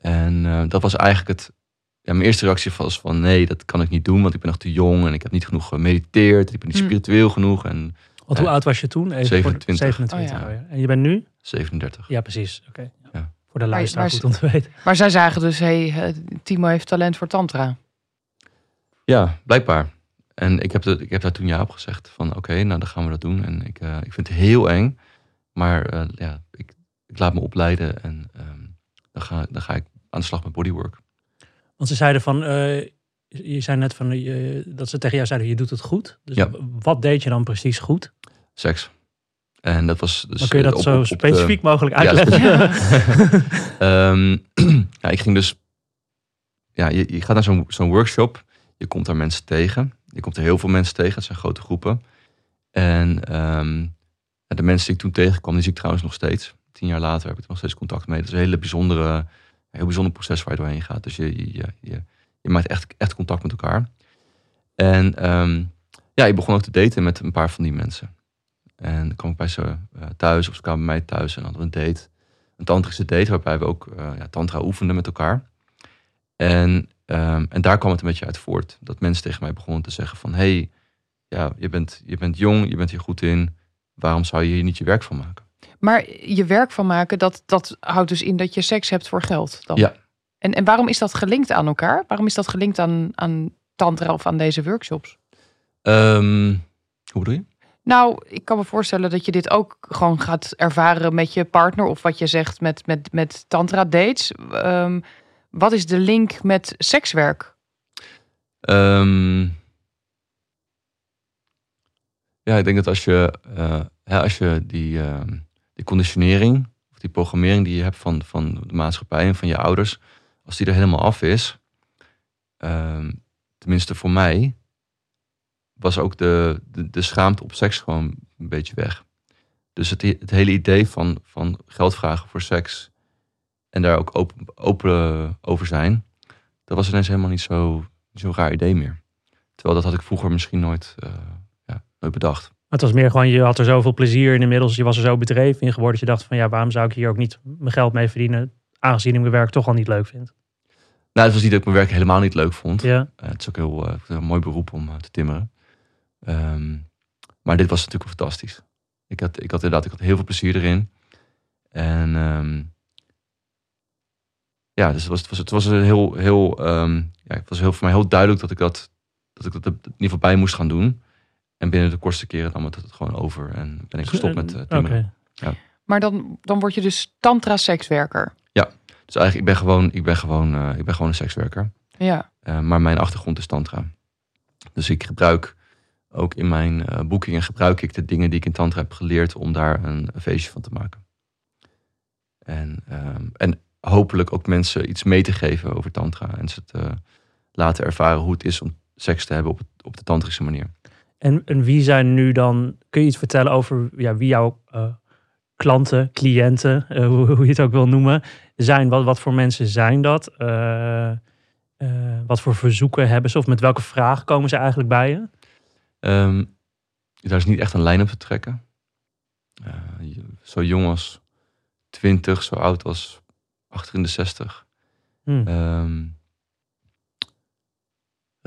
En eh, dat was eigenlijk het, ja, mijn eerste reactie was van nee, dat kan ik niet doen, want ik ben nog te jong en ik heb niet genoeg gemediteerd, ik ben niet Hmm. spiritueel genoeg en Want hoe oud was je toen? Even 27. Voor, 27. Oh, ja. ja. En je bent nu? 37. Ja, precies. Oké. Ja. Ja. Voor de luisteraar maar- goed om te weten. Maar zij zagen dus, hé, hey, eh, Timo heeft talent voor tantra. Ja, blijkbaar. En ik heb, ik heb daar toen ja op gezegd van oké, nou dan gaan we dat doen. En ik, eh, ik vind het heel eng, maar eh, ja, ik, ik laat me opleiden en ehm, dan, ga, dan ga ik aan de slag met bodywork. Want ze zeiden van, eh, je zei net van, dat ze tegen jou zeiden, je doet het goed. Dus Ja. wat deed je dan precies goed? Seks. En dat was dus. Maar kun je dat op- zo op- op de- specifiek mogelijk Ja, uitleggen? *laughs* *laughs* *clears throat* Ja, ik ging dus. Ja, je, je gaat naar zo'n zo'n workshop. Je komt daar mensen tegen. Je komt er heel veel mensen tegen. Het zijn grote groepen. En ehm, de mensen die ik toen tegenkwam, die zie ik trouwens nog steeds. Tien jaar later heb ik er nog steeds contact mee. Dat is een hele bijzondere, heel bijzonder proces waar je doorheen gaat. Dus je, je, je, maakt echt, echt contact met elkaar. En ehm, ja, ik begon ook te daten met een paar van die mensen. En dan kwam ik bij ze eh, thuis, of ze kwamen bij mij thuis en hadden we een date een tantrische date waarbij we ook eh, ja, tantra oefenden met elkaar. En, ehm, en daar kwam het een beetje uit voort. Dat mensen tegen mij begonnen te zeggen van... hey, ja, je, bent, je bent jong, je bent hier goed in. Waarom zou je hier niet je werk van maken? Maar je werk van maken, dat, dat houdt dus in dat je seks hebt voor geld. Dan. Ja. En, en waarom is dat gelinkt aan elkaar? Waarom is dat gelinkt aan, aan tantra of aan deze workshops? Ehm, hoe bedoel je? Nou, ik kan me voorstellen dat je dit ook gewoon gaat ervaren met je partner. Of wat je zegt met, met, met tantra dates. Ehm, wat is de link met sekswerk? Ehm, ja, ik denk dat als je, eh, hè, als je die, die conditionering... of die programmering die je hebt van, van de maatschappij en van je ouders... als die er helemaal af is... ehm, tenminste voor mij... was ook de, de, de schaamte op seks gewoon een beetje weg. Dus het, het hele idee van, van geld vragen voor seks... en daar ook open, open over zijn... dat was ineens helemaal niet zo zo'n raar idee meer. Terwijl dat had ik vroeger misschien nooit, eh, ja, nooit bedacht. Het was meer gewoon, je had er zoveel plezier in inmiddels. Je was er zo bedreven in geworden. Dat je dacht van, ja, waarom zou ik hier ook niet mijn geld mee verdienen? Aangezien ik mijn werk toch al niet leuk vind. Nou, het was niet dat ik mijn werk helemaal niet leuk vond. Ja. Eh, het is ook heel, eh, een mooi beroep om eh, te timmeren. Ehm, maar dit was natuurlijk fantastisch. Ik had, ik had inderdaad ik had heel veel plezier erin. En ehm, ja, dus het was, het was, het was een heel, heel, ehm, ja, het was heel, voor mij heel duidelijk dat ik dat, dat ik dat in ieder geval bij moest gaan doen. En binnen de kortste keren nam het het gewoon over en ben ik gestopt met eh, Oké. timmeren. Maar dan, dan word je dus tantra-sekswerker. Dus eigenlijk, ik ben gewoon, ik ben gewoon, eh, ik ben gewoon een sekswerker. Ja. Eh, maar mijn achtergrond is tantra. Dus ik gebruik ook in mijn eh, boekingen gebruik ik de dingen die ik in tantra heb geleerd om daar een, een feestje van te maken. En, ehm, en hopelijk ook mensen iets mee te geven over tantra en ze te laten ervaren hoe het is om seks te hebben op, het, op de tantrische manier. En, en wie zijn nu dan, kun je iets vertellen over ja, wie jouw eh, klanten, cliënten, *laughs* eh, hoe, hoe je het ook wil noemen, zijn? Wat, wat voor mensen zijn dat? Eh, wat voor verzoeken hebben ze? Of met welke vraag komen ze eigenlijk bij je? Ehm, daar is niet echt een lijn op te trekken. Zo jong als 20, zo oud als achter in de 60. Hm. Ehm,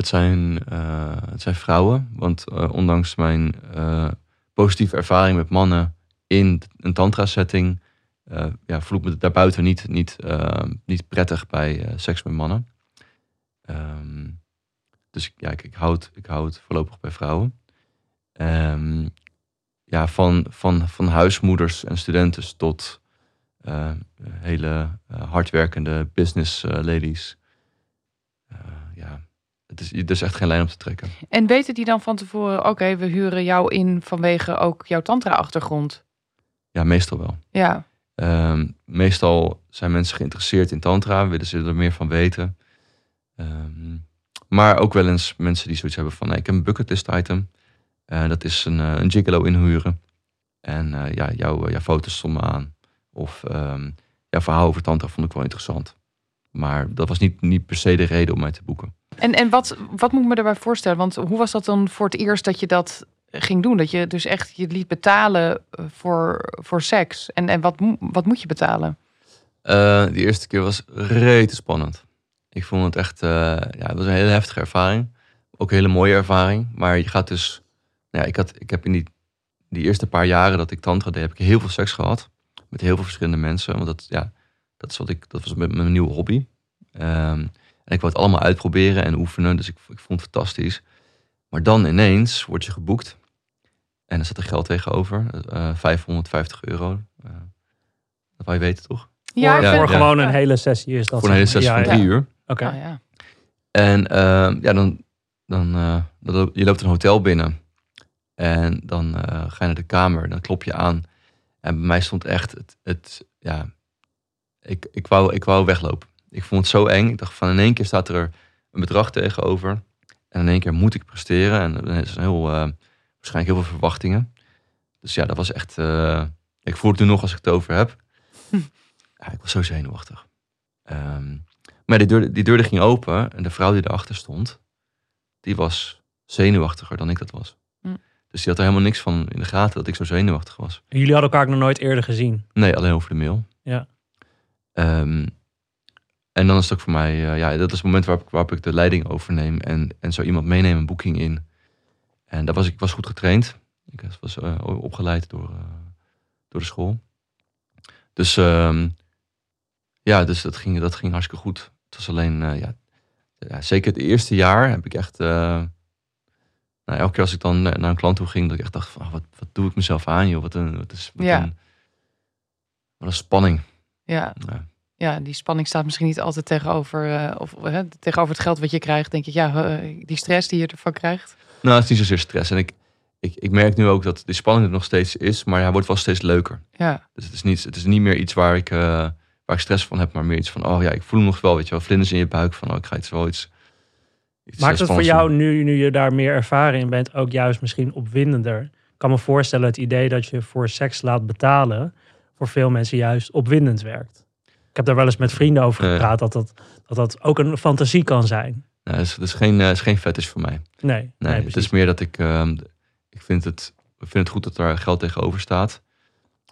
het, zijn, eh, zijn vrouwen, want eh, ondanks mijn eh, positieve ervaring met mannen in een tantra-setting, ja, voel ik me daarbuiten niet, niet, niet prettig bij seks met mannen. Ehm, dus ja, ik, ik, houd, ik hou het voorlopig bij vrouwen. Ehm, ja, van, van, van huismoeders en studenten tot hele hardwerkende business ladies. Ja, het is, er is echt geen lijn op te trekken. En weten die dan van tevoren, oké, we huren jou in vanwege ook jouw tantra-achtergrond? Ja, meestal wel. Ja. Ehm, meestal zijn mensen geïnteresseerd in tantra, willen ze er meer van weten. Ehm, maar ook wel eens mensen die zoiets hebben van, ik heb een bucketlist item. Eh, dat is een, eh, een gigolo inhuren. En eh, ja, jouw, jouw foto's stonden aan. Of ehm, jouw verhaal over tantra vond ik wel interessant. Maar dat was niet, niet per se de reden om mij te boeken. En, en wat, wat moet ik me daarbij voorstellen? Want hoe was dat dan voor het eerst dat je dat ging doen? Dat je dus echt je liet betalen eh, voor, voor seks. En, en wat, wat moet je betalen? Eh, de eerste keer was rete spannend. Ik vond het echt, eh, ja, het was een hele heftige ervaring. Ook een hele mooie ervaring. Maar je gaat dus, nou ja, ik, had, ik heb in die, die eerste paar jaren dat ik tantra deed, heb ik heel veel seks gehad. Met heel veel verschillende mensen. Want dat, ja, dat, is wat ik, dat was mijn, mijn nieuwe hobby. Ehm, en ik wou het allemaal uitproberen en oefenen. Dus ik, ik vond het fantastisch. Maar dan ineens word je geboekt. En er zat er geld tegenover. eh 550 euro. Eh, dat wou je weten, toch? Ja, voor ja. gewoon een hele sessie is dat. Voor een hele sessie van drie ja. uur. Oké. Oh, ja. En ehm, ja, dan, dan, eh, je loopt een hotel binnen. En dan eh, ga je naar de kamer. Dan klop je aan. En bij mij stond echt het, het ja, ik, ik, wou, ik wou weglopen. Ik vond het zo eng. Ik dacht van in één keer staat er een bedrag tegenover. En in één keer moet ik presteren. En dan is er heel, eh, waarschijnlijk heel veel verwachtingen. Dus ja, dat was echt... eh, ik voel het nu nog als ik het over heb. *laughs* Ja, ik was zo zenuwachtig. Ehm, maar die deur, die deur die ging open en de vrouw die erachter stond, die was zenuwachtiger dan ik dat was. Hm. Dus die had er helemaal niks van in de gaten dat ik zo zenuwachtig was. En Jullie hadden elkaar ook nog nooit eerder gezien. Nee, alleen over de mail. Ja. Ehm, en dan is het ook voor mij, eh, ja, dat is het moment waarop, ik- waarop ik de leiding overneem en, en zo iemand meeneem een boeking in. En daar was ik was goed getraind. Ik was eh, opgeleid door, eh, door de school. Dus ehm, ja, dus dat ging, dat ging hartstikke goed. Het was alleen, ja, ja, zeker het eerste jaar heb ik echt, nou, elke keer als ik dan naar een klant toe ging, dat ik echt dacht van, ah, wat, wat doe ik mezelf aan joh, wat een, wat is, wat Ja. een, wat een spanning. Ja. Ja. Ja, die spanning staat misschien niet altijd tegenover, eh, of, eh, tegenover het geld wat je krijgt. Denk ik, ja, eh, die stress die je ervan krijgt. Nou, het is niet zozeer stress. En ik, ik, ik merk nu ook dat die spanning er nog steeds is, maar hij wordt wel steeds leuker. Ja, Dus het is niet, het is niet meer iets waar ik, eh, waar ik stress van heb, maar meer iets van, oh ja, ik voel hem nog wel, weet je wel, vlinders in je buik van, oh, ik ga iets wel iets. iets Maakt het voor jou, nu, nu je daar meer ervaren in bent, ook juist misschien opwindender? Ik kan me voorstellen het idee dat je voor seks laat betalen, voor veel mensen juist opwindend werkt. Ik heb daar wel eens met vrienden over gepraat, dat, dat, dat dat ook een fantasie kan zijn. Nee, het is, het is geen, eh, het is geen fetish voor mij. Nee, Nee, nee, het is meer dat ik, ehm, ik vind het, ik vind het goed dat er geld tegenover staat.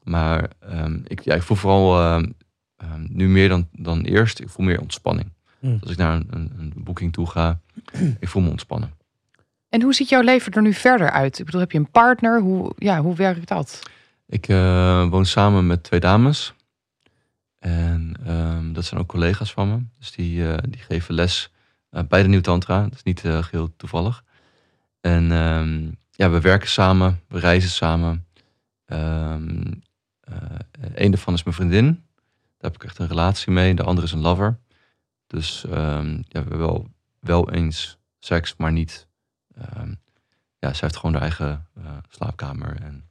Maar ehm, ik, ja, ik voel vooral ehm, nu meer dan, dan eerst, ik voel meer ontspanning. Hm. Als ik naar een, een, een boeking toe ga, *clears throat* ik voel me ontspannen. En hoe ziet jouw leven er nu verder uit? Ik bedoel, heb je een partner? Hoe, ja, hoe werkt dat? Ik eh, woon samen met twee dames. En ehm, dat zijn ook collega's van me. Dus die, eh, die geven les eh, bij de Nieuw Tantra. Dat is niet eh, geheel toevallig. En ehm, ja, we werken samen. We reizen samen. Eh, een daarvan is mijn vriendin. Daar heb ik echt een relatie mee. De andere is een lover. Dus ja, we hebben wel, wel eens seks, maar niet... ja, ze heeft gewoon haar eigen slaapkamer en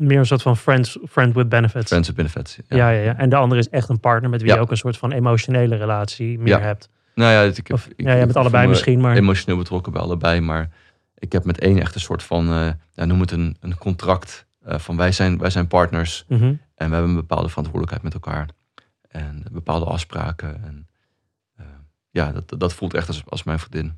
Meer een soort van friends, friend with benefits. Friends with benefits. Ja. Ja. Ja, ja, En de andere is echt een partner met wie Ja. je ook een soort van emotionele relatie meer Ja. hebt. Nou ja, ik, heb, Of, ik, ja, jij bent allebei misschien, maar... Emotioneel betrokken bij allebei, maar ik heb met één echt een soort van, eh, ja, noem het een, een contract eh, van wij zijn, wij zijn partners Mhm. en we hebben een bepaalde verantwoordelijkheid met elkaar en bepaalde afspraken. En, eh, ja, dat, dat voelt echt als, als mijn vriendin.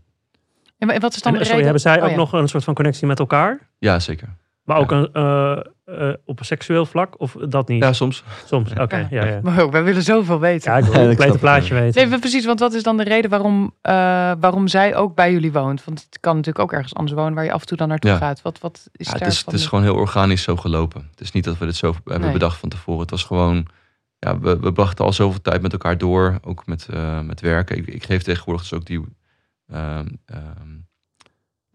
En wa- wat is dan En, de sorry, hebben zij Oh, ook ja. nog een soort van connectie met elkaar? Ja, zeker. Maar ook Ja. een, eh, eh, op een seksueel vlak? Of dat niet? Ja, soms. Soms, oké. Ja. ja, ja. Maar ook, wij willen zoveel weten. Ja, ik wil een het, plaatje weten. Nee, maar precies, want wat is dan de reden waarom, eh, waarom zij ook bij jullie woont? Want het kan natuurlijk ook ergens anders wonen waar je af en toe dan naartoe Ja. gaat. Wat, wat is Ja, daar het, is, van het is gewoon heel organisch zo gelopen. Het is niet dat we dit zo hebben Nee. bedacht van tevoren. Het was gewoon, ja, we, we brachten al zoveel tijd met elkaar door. Ook met, eh, met werken. Ik, ik geef tegenwoordig dus ook die ehm, ehm,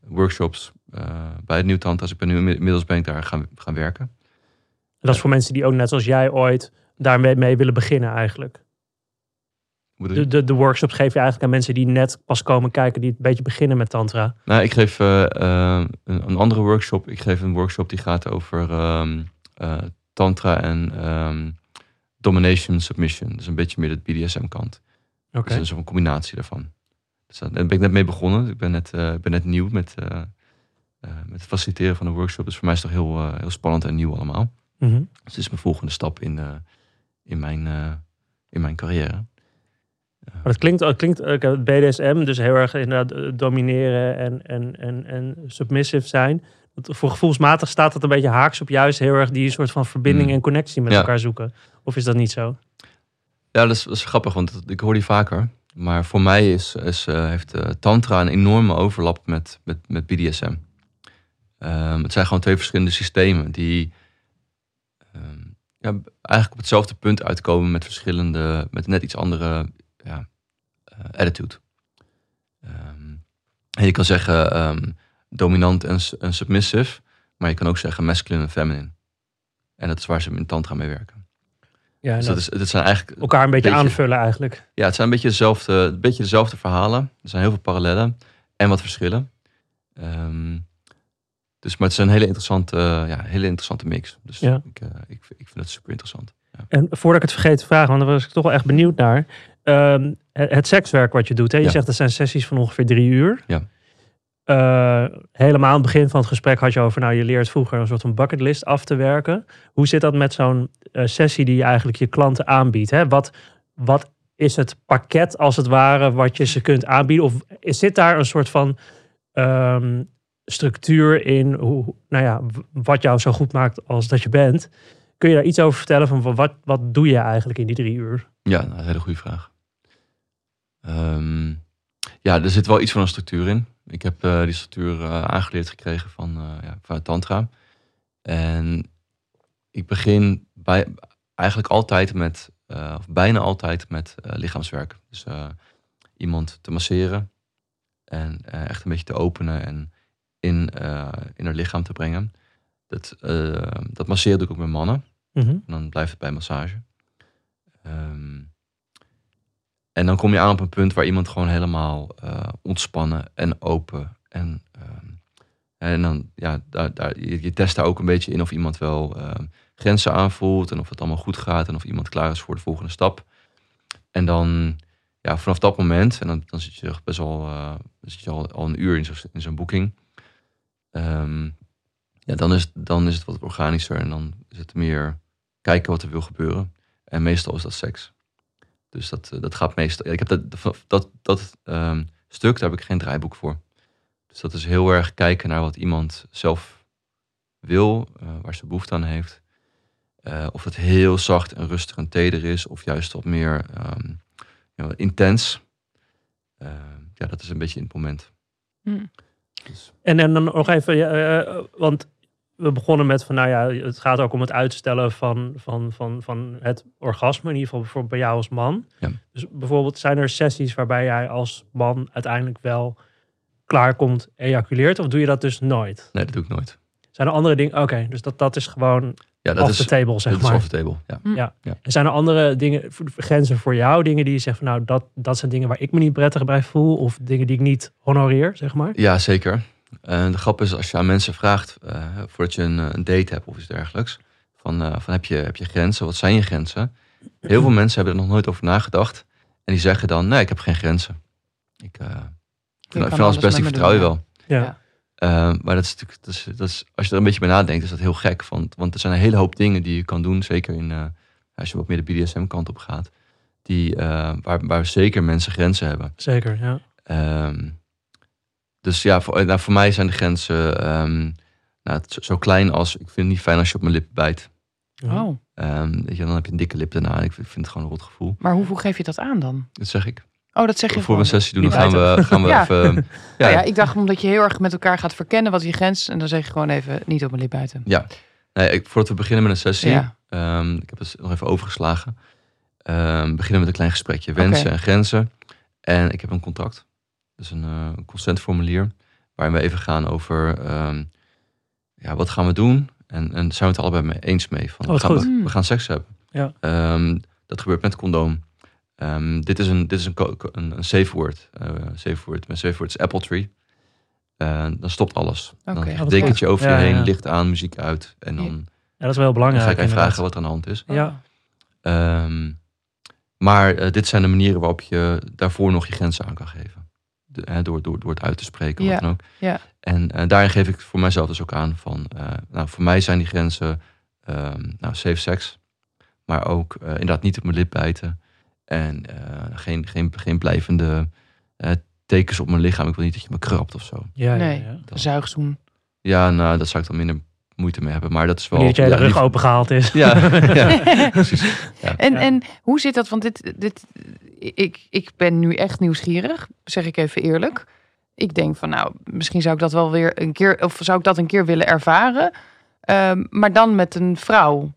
workshops eh, bij het Nieuw Tantra. Dus ik ben nu inmiddels ben ik daar gaan, gaan werken. Dat is voor mensen die ook net zoals jij ooit daarmee mee willen beginnen eigenlijk. De, de, de workshops geef je eigenlijk aan mensen die net pas komen kijken, die een beetje beginnen met tantra. Nou, ik geef eh, eh, een, een andere workshop. Ik geef een workshop die gaat over ehm, eh, tantra en ehm, domination submission. Dus een beetje meer de BDSM kant. Oké. Dus een soort combinatie daarvan. Dus daar ben ik net mee begonnen. Ik ben net, eh, ik ben net nieuw met, eh, eh, met het faciliteren van een workshop. Dus voor mij is het toch heel, eh, heel spannend en nieuw allemaal. Mhm. Dus het is mijn volgende stap in, eh, in, mijn, eh, in mijn carrière. Maar het klinkt, het klinkt eh, het BDSM, dus heel erg inderdaad eh, domineren en, en, en, en submissive zijn. Voor gevoelsmatig staat het een beetje haaks op juist heel erg die soort van verbinding Mm. en connectie met Ja. elkaar zoeken. Of is dat niet zo? Ja, dat is, dat is grappig, want dat- ik hoor die vaker. Maar voor mij is, is, eh, heeft eh, Tantra een enorme overlap met, met, met BDSM. Ehm, het zijn gewoon twee verschillende systemen die ehm, ja, eigenlijk op hetzelfde punt uitkomen met verschillende, met net iets andere ja, eh, attitude. Ehm, en je kan zeggen dominant en, en submissive, maar je kan ook zeggen masculine en feminine. En dat is waar ze in tantra mee werken. Ja, Dus dat dat, is, dat zijn eigenlijk elkaar een beetje, beetje- aanvullen eigenlijk. ja, het zijn een beetje dezelfde, een beetje dezelfde verhalen. Er zijn heel veel parallellen en wat verschillen. Ehm, dus, maar het is een hele interessante, ja, hele interessante mix. Dus Ja. ik, eh, ik, ik vind het super interessant. En voordat ik het vergeet te vragen, want daar was ik toch wel echt benieuwd naar. Ehm, het, het sekswerk wat je doet. Hè? Je Ja. zegt dat zijn sessies van ongeveer drie uur. Ja. Eh, helemaal aan het begin van het gesprek had je over, nou je leert vroeger een soort van bucketlist af te werken. Hoe zit dat met zo'n eh, sessie die je eigenlijk je klanten aanbiedt? Hè? Wat, wat is het pakket als het ware wat je ze kunt aanbieden? Of zit daar een soort van ehm, structuur in, hoe, nou ja, wat jou zo goed maakt als dat je bent? Kun je daar iets over vertellen van wat, wat doe je eigenlijk in die drie uur? Ja, een hele goede vraag. Ehm, ja, er zit wel iets van een structuur in. Ik heb eh, die structuur eh, aangeleerd gekregen van, eh, ja, vanuit Tantra. En ik begin bij, eigenlijk altijd met, of bijna altijd met lichaamswerk. Dus iemand te masseren en echt een beetje te openen en in, in haar lichaam te brengen. Dat, dat masseren doe ik ook met mannen. Mhm. En dan blijft het bij massage. Ehm, en dan kom je aan op een punt waar iemand gewoon helemaal eh, ontspannen en open. En, ehm, en dan, ja, daar, daar, je, test daar ook een beetje in of iemand wel ehm, grenzen aanvoelt. En of het allemaal goed gaat. En of iemand klaar is voor de volgende stap. En dan, ja, vanaf dat moment, en dan, dan zit je best wel, eh, zit je al, al een uur in zo'n zo'n boeking. Ehm, ja, dan is, dan is het wat organischer en dan is het meer kijken wat er wil gebeuren. En meestal is dat seks. Dus dat, eh, dat gaat meestal. Ik heb dat, dat, dat ehm, stuk, daar heb ik geen draaiboek voor. Dus dat is heel erg kijken naar wat iemand zelf wil, eh, waar ze behoefte aan heeft. Eh, of het heel zacht en rustig en teder is, of juist wat meer ehm, ja, intens. Eh, ja, dat is een beetje in het moment. Hm. Dus, En, en dan nog even, eh, want we begonnen met van, nou ja, het gaat ook om het uitstellen van, van, van, van het orgasme, in ieder geval voor bij jou als man. Ja. Dus bijvoorbeeld zijn er sessies waarbij jij als man uiteindelijk wel klaar komt, ejaculeert, of doe je dat dus nooit? nee, dat doe ik nooit. Zijn er andere dingen? Oké, dus dat, dat is gewoon Ja, dat off is, the table, zeg dat is maar. off the table. Ja. En zijn er andere dingen, grenzen voor jou, dingen die je zegt van, nou, dat, dat zijn dingen waar ik me niet prettig bij voel, of dingen die ik niet honoreer, zeg maar? Ja, zeker. En de grap is, als je aan mensen vraagt, eh, voordat je een, eh, een date hebt of iets dergelijks, van, eh, van heb, je, heb je grenzen? Wat zijn je grenzen? Heel veel mensen hebben er nog nooit over nagedacht. En die zeggen dan, nee, ik heb geen grenzen. Ik, eh, ik vind, alles best, ik vertrouw je wel. Ja. Ja. Eh, maar dat is natuurlijk, dat is, dat is, als je er een beetje bij nadenkt, is dat heel gek. Want, want er zijn een hele hoop dingen die je kan doen, zeker in, eh, als je wat meer de BDSM-kant op gaat, die, eh, waar, waar zeker mensen grenzen hebben. Zeker, ja. Ehm, dus ja, voor, nou, voor mij zijn de grenzen ehm, nou, zo, zo klein als... Ik vind het niet fijn als je op mijn lip bijt. Oh, Ehm, weet je, dan heb je een dikke lip daarna. Ik vind, het gewoon een rot gevoel. maar hoe, hoe geef je dat aan dan? Dat zeg ik. Oh, dat zeg je Voor we een sessie doen, dan gaan we, gaan we *laughs* Ja. even... *laughs* Ja, Nou ja, ik dacht omdat je heel erg met elkaar gaat verkennen wat je grens. En dan zeg je gewoon even niet op mijn lip buiten. nee, ik, voordat we beginnen met een sessie... Ja. ehm, ik heb het nog even overgeslagen. Ehm, beginnen met een klein gesprekje. Wensen en grenzen. En ik heb een contract. Dus een eh, een consentformulier. Waarin we even gaan over... ehm, ja, wat gaan we doen? En, en zijn we het allebei mee eens mee? Van, Oh, wat we, gaan, we, we gaan seks hebben. Ja. Ehm, dat gebeurt met condoom. Ehm, dit is een, dit is een, een, een safe word. Eh, safe word. Mijn safe word is Apple Tree. Eh, dan stopt alles. Dan wat dekentje over Ja, je heen, ja. licht aan, muziek uit. En dan, Ja. Dat is wel heel dan belangrijk. ga ik vragen wat er aan de hand is. Ja. Ehm, maar eh, dit zijn de manieren waarop je daarvoor nog je grenzen aan kan geven. De- hè, door, door, door het uit te spreken, Ja, wat dan ook. ja. En eh, daarin geef ik voor mijzelf dus ook aan van... eh, nou, voor mij zijn die grenzen ehm, nou, safe seks. Maar ook eh, inderdaad niet op mijn lip bijten. En eh, geen, geen, geen blijvende eh, tekens op mijn lichaam. Ik wil niet dat je me krabt of zo. Ja, ja, Nee. ja. Zuigzoen. Ja, nou, dat zou ik dan minder, moeite mee hebben. Maar dat is wel... Wanneer je hele ja, rug opengehaald is. Ja, ja, *laughs* precies. Ja. En, Ja. en hoe zit dat? Want dit, dit, ik, ik ben nu echt nieuwsgierig, zeg ik even eerlijk. Ik denk van nou, misschien zou ik dat wel weer een keer, of zou ik dat een keer willen ervaren. Ehm, maar dan met een vrouw.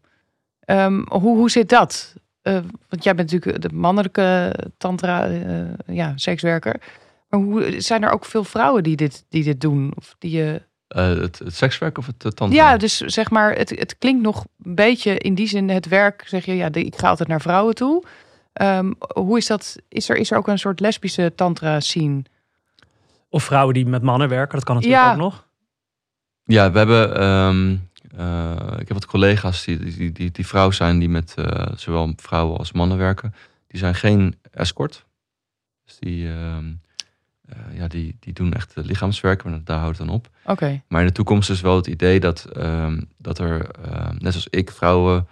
Ehm, hoe, hoe zit dat? Eh, want jij bent natuurlijk de mannelijke tantra, eh, ja, sekswerker. Maar hoe, zijn er ook veel vrouwen die dit, die dit doen? Of die Eh, het, het sekswerk of het uh, tantra? ja, dus zeg maar, het, het klinkt nog een beetje in die zin het werk. Zeg je, ja, ik ga altijd naar vrouwen toe. Ehm, hoe is dat? Is er, is er ook een soort lesbische tantra scene? Of vrouwen die met mannen werken, dat kan natuurlijk Ja. ook nog. Ja, we hebben. ehm, eh, ik heb wat collega's die, die, die, die vrouw zijn die met eh, zowel vrouwen als mannen werken. Die zijn geen escort. Dus die, ehm, eh, ja, die, die doen echt lichaamswerk, maar daar houdt het dan op. Oké, Maar in de toekomst is wel het idee dat, ehm, dat er, net zoals ik, vrouwen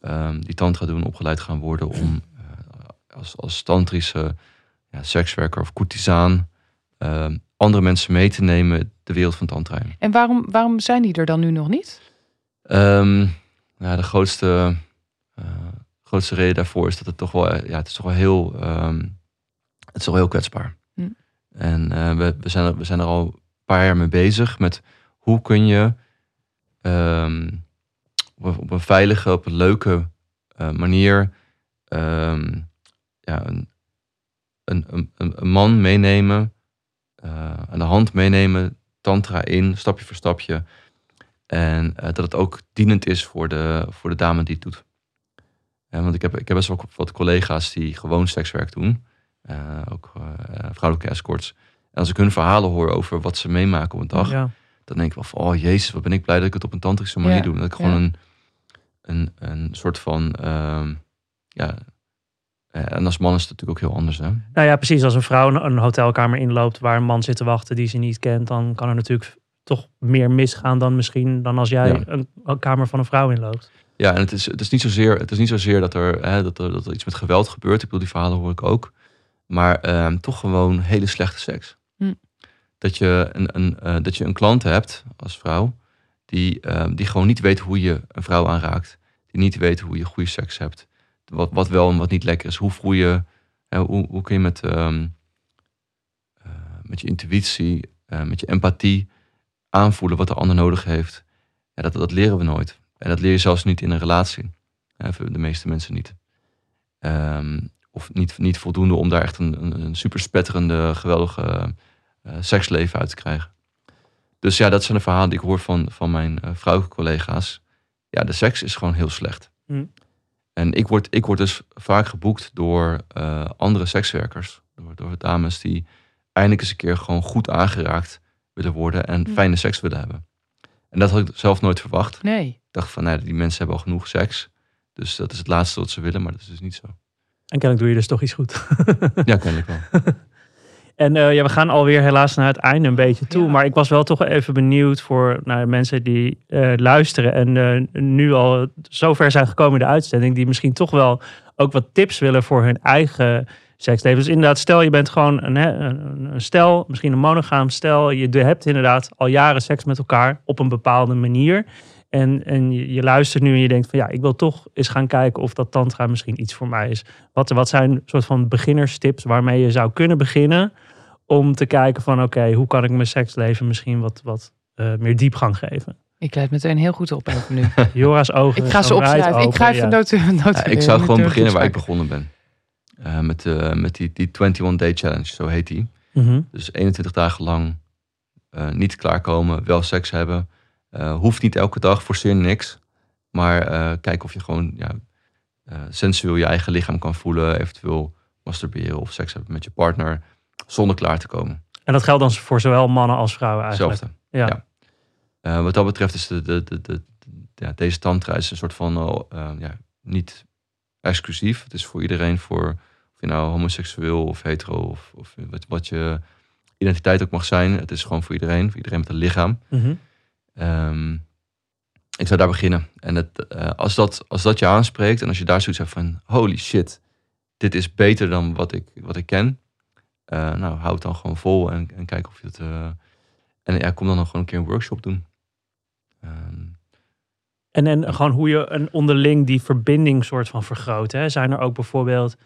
ehm, die tantra doen, opgeleid gaan worden om als, als tantrische ja, sekswerker of courtisaan ehm, andere mensen mee te nemen de wereld van tantra in. en waarom, waarom zijn die er dan nu nog niet? Ehm, nou, de grootste, eh, grootste reden daarvoor is dat het toch wel, eh, ja, het is toch wel heel, ehm, het is toch wel heel kwetsbaar. Hm. En eh, we, we, zijn er, we zijn er al een paar jaar mee bezig met hoe kun je op, een- op een veilige, op een leuke manier ja, een, een, een, man meenemen, eh, aan de hand meenemen, tantra in, stapje voor stapje. En eh, dat het ook dienend is voor de, voor de dame die het doet. Eh, want ik heb, ik heb best wel wat collega's die gewoon sekswerk doen. Ook vrouwelijke escorts. En als ik hun verhalen hoor over wat ze meemaken op een dag, Ja. dan denk ik wel van, oh jezus, wat ben ik blij dat ik het op een tantrische manier Ja, doe. Dat ik gewoon ja. een, een, een soort van, ehm, ja, en als man is het natuurlijk ook heel anders. Hè? Nou ja, precies. Als een vrouw een- hotelkamer inloopt waar een man zit te wachten die ze niet kent, dan kan er natuurlijk toch meer misgaan dan misschien dan als jij Ja. een, een kamer van een vrouw inloopt. Ja, en het is, het is niet zozeer, het is niet zozeer dat, er, hè, dat, er, dat er iets met geweld gebeurt. Ik bedoel, die verhalen hoor ik ook. Maar ehm, toch gewoon hele slechte seks. Hm. Dat, je een, een, eh, dat je een klant hebt als vrouw, die, ehm, die gewoon niet weet hoe je een vrouw aanraakt. Die niet weet hoe je goede seks hebt. Wat, wat wel en wat niet lekker is. Hoe voel je, hoe, hoe kun je met, ehm, eh, met je intuïtie, eh, met je empathie aanvoelen wat de ander nodig heeft. Ja, dat, dat leren we nooit. En dat leer je zelfs niet in een relatie. De meeste mensen niet. Ehm, of niet, niet voldoende om daar echt een, een, super spetterende, geweldige eh, seksleven uit te krijgen. Dus ja, dat zijn de verhalen die ik hoor van, van mijn vrouwelijke collega's. Ja, de seks is gewoon heel slecht. Hm. En ik word, ik word dus vaak geboekt door eh, andere sekswerkers. Door, door dames die eindelijk eens een keer gewoon goed aangeraakt willen worden en Hm. fijne seks willen hebben. En dat had ik zelf nooit verwacht. Nee. Ik dacht van, nou, die mensen hebben al genoeg seks. Dus dat is het laatste wat ze willen, maar dat is dus niet zo. En kennelijk doe je dus toch iets goed. Ja, kennelijk wel. *laughs* En eh, ja, we gaan alweer helaas naar het einde een beetje toe. Ja. Maar ik was wel toch even benieuwd voor nou, de mensen die eh, luisteren. En eh, nu al zover zijn gekomen in de uitzending. Die misschien toch wel ook wat tips willen voor hun eigen seksleven. Dus inderdaad, stel je bent gewoon een, een stel, misschien een monogaam stel. Je hebt inderdaad al jaren seks met elkaar op een bepaalde manier. En, en je, je luistert nu en je denkt van ja, ik wil toch eens gaan kijken of dat tantra misschien iets voor mij is. Wat, wat zijn soort van beginnerstips waarmee je zou kunnen beginnen om te kijken van oké, hoe kan ik mijn seksleven misschien wat, wat eh, meer diepgang geven? Ik leid meteen heel goed op even nu. *laughs* Jora's ogen. Ik ga ze opschrijven. Ik ga even ja. noten. noten Ja, ik zou gewoon beginnen waar ik begonnen ben. Eh, met eh, met die, die 21 Day Challenge, zo heet die. Mhm. Dus 21 dagen lang eh, niet klaarkomen, wel seks hebben. Eh, hoeft niet elke dag, forceer niks. Maar eh kijk of je gewoon ja, eh, sensueel je eigen lichaam kan voelen. Eventueel masturberen of seks hebben met je partner. Zonder klaar te komen. En dat geldt dan voor zowel mannen als vrouwen eigenlijk. Hetzelfde. Ja. Ja. Wat dat betreft is de, de, de, ja, deze tantra is een soort van ja, niet exclusief. Het is voor iedereen, voor of je nou homoseksueel of hetero of, of wat, wat je identiteit ook mag zijn. Het is gewoon voor iedereen, voor iedereen met een lichaam. Mhm. Ehm, ik zou daar beginnen. En het, eh, als, dat, als dat je aanspreekt en als je daar zoiets hebt van holy shit, dit is beter dan wat ik, wat ik ken. eh, nou, houd het dan gewoon vol en, en kijk of je het. eh, en ja, kom dan nog gewoon een keer een workshop doen. Ehm, En, en gewoon hoe je een onderling die verbinding soort van vergroot. Hè? Zijn er ook bijvoorbeeld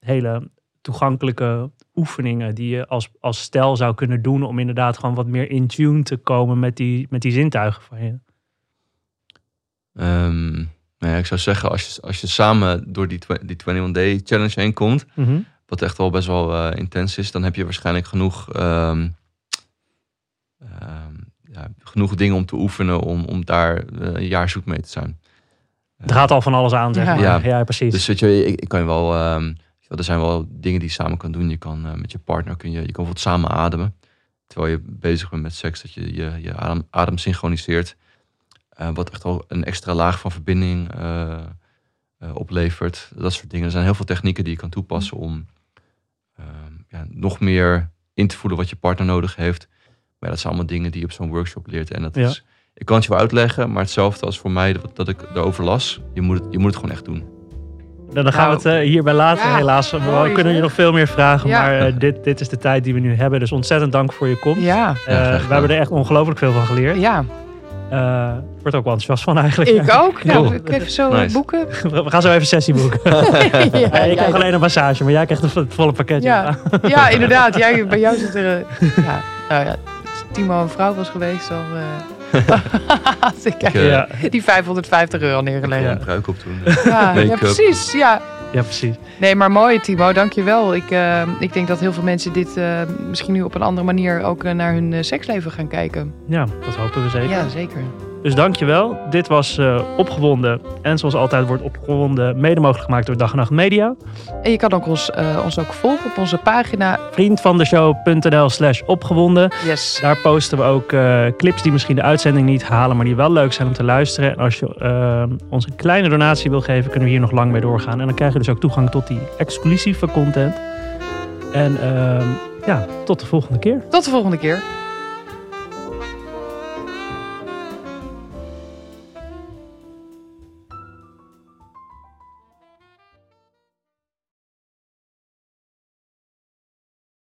hele toegankelijke oefeningen die je als, als stel zou kunnen doen om inderdaad gewoon wat meer in tune te komen met die, met die zintuigen van je? Ehm, nou ja, ik zou zeggen, als je, als je samen door die, die 21 Day Challenge heen komt, Mhm. wat echt wel best wel eh, intens is, dan heb je waarschijnlijk genoeg, ehm, ehm, ja, genoeg dingen om te oefenen om, om daar eh, een jaar zoet mee te zijn. Er gaat al van alles aan, zeg Ja. maar. Ja. Ja, precies. Dus weet je, ik, ik kan je wel, er zijn wel dingen die je samen kan doen. Je kan eh, met je partner, kun je, je kan bijvoorbeeld samen ademen. Terwijl je bezig bent met seks, dat je je, je adem, adem synchroniseert. Eh, wat echt al een extra laag van verbinding eh, oplevert. Dat soort dingen. Er zijn heel veel technieken die je kan toepassen om ehm, ja, nog meer in te voelen wat je partner nodig heeft. Maar ja, dat zijn allemaal dingen die je op zo'n workshop leert. En dat Ja. is, ik kan het je wel uitleggen, maar hetzelfde als voor mij dat, dat ik erover las. Je moet, het, je moet het gewoon echt doen. Dan, dan gaan we het eh, hierbij laten, Ja, helaas. We mooi, kunnen je nog veel meer vragen, Ja. maar eh, dit, dit is de tijd die we nu hebben. Dus ontzettend dank voor je komst. Ja, Eh, we hebben er echt ongelooflijk veel van geleerd. ja. Eh, ik word er ook wel enthousiast van eigenlijk. ik ook. *laughs* Nou, Cool. ik even zo Nice. boeken. We gaan zo even sessie boeken. *laughs* ja, Ja, ik ja, krijg alleen een massage, maar jij krijgt het vo- het volle pakket. Ja, ja, inderdaad. *laughs* Jij, bij jou zit er... ja, nou ja, als Timo een vrouw was geweest, dan... *laughs* eh, ik Ik, eh, ja, die 550 euro Ik neergelegd. een pruik op doen. Ja, ja, Make-up. precies. Ja. ja, precies. Nee, maar mooi Timo, dankjewel. Ik, eh, ik denk dat heel veel mensen dit eh, misschien nu op een andere manier ook eh, naar hun eh, seksleven gaan kijken. Ja, dat hopen we zeker. Ja, zeker. Dus dankjewel. Dit was eh, Opgewonden. En zoals altijd wordt Opgewonden mede mogelijk gemaakt door Dag en Nacht Media. En je kan ook ons, eh, ons ook volgen op onze pagina. Vriendvandeshow.nl slash opgewonden. Yes. Daar posten we ook eh, clips die misschien de uitzending niet halen, maar die wel leuk zijn om te luisteren. En als je ons een kleine donatie wil geven, kunnen we hier nog lang mee doorgaan. En dan krijg je dus ook toegang tot die exclusieve content. En ehm, ja, tot de volgende keer. Tot de volgende keer.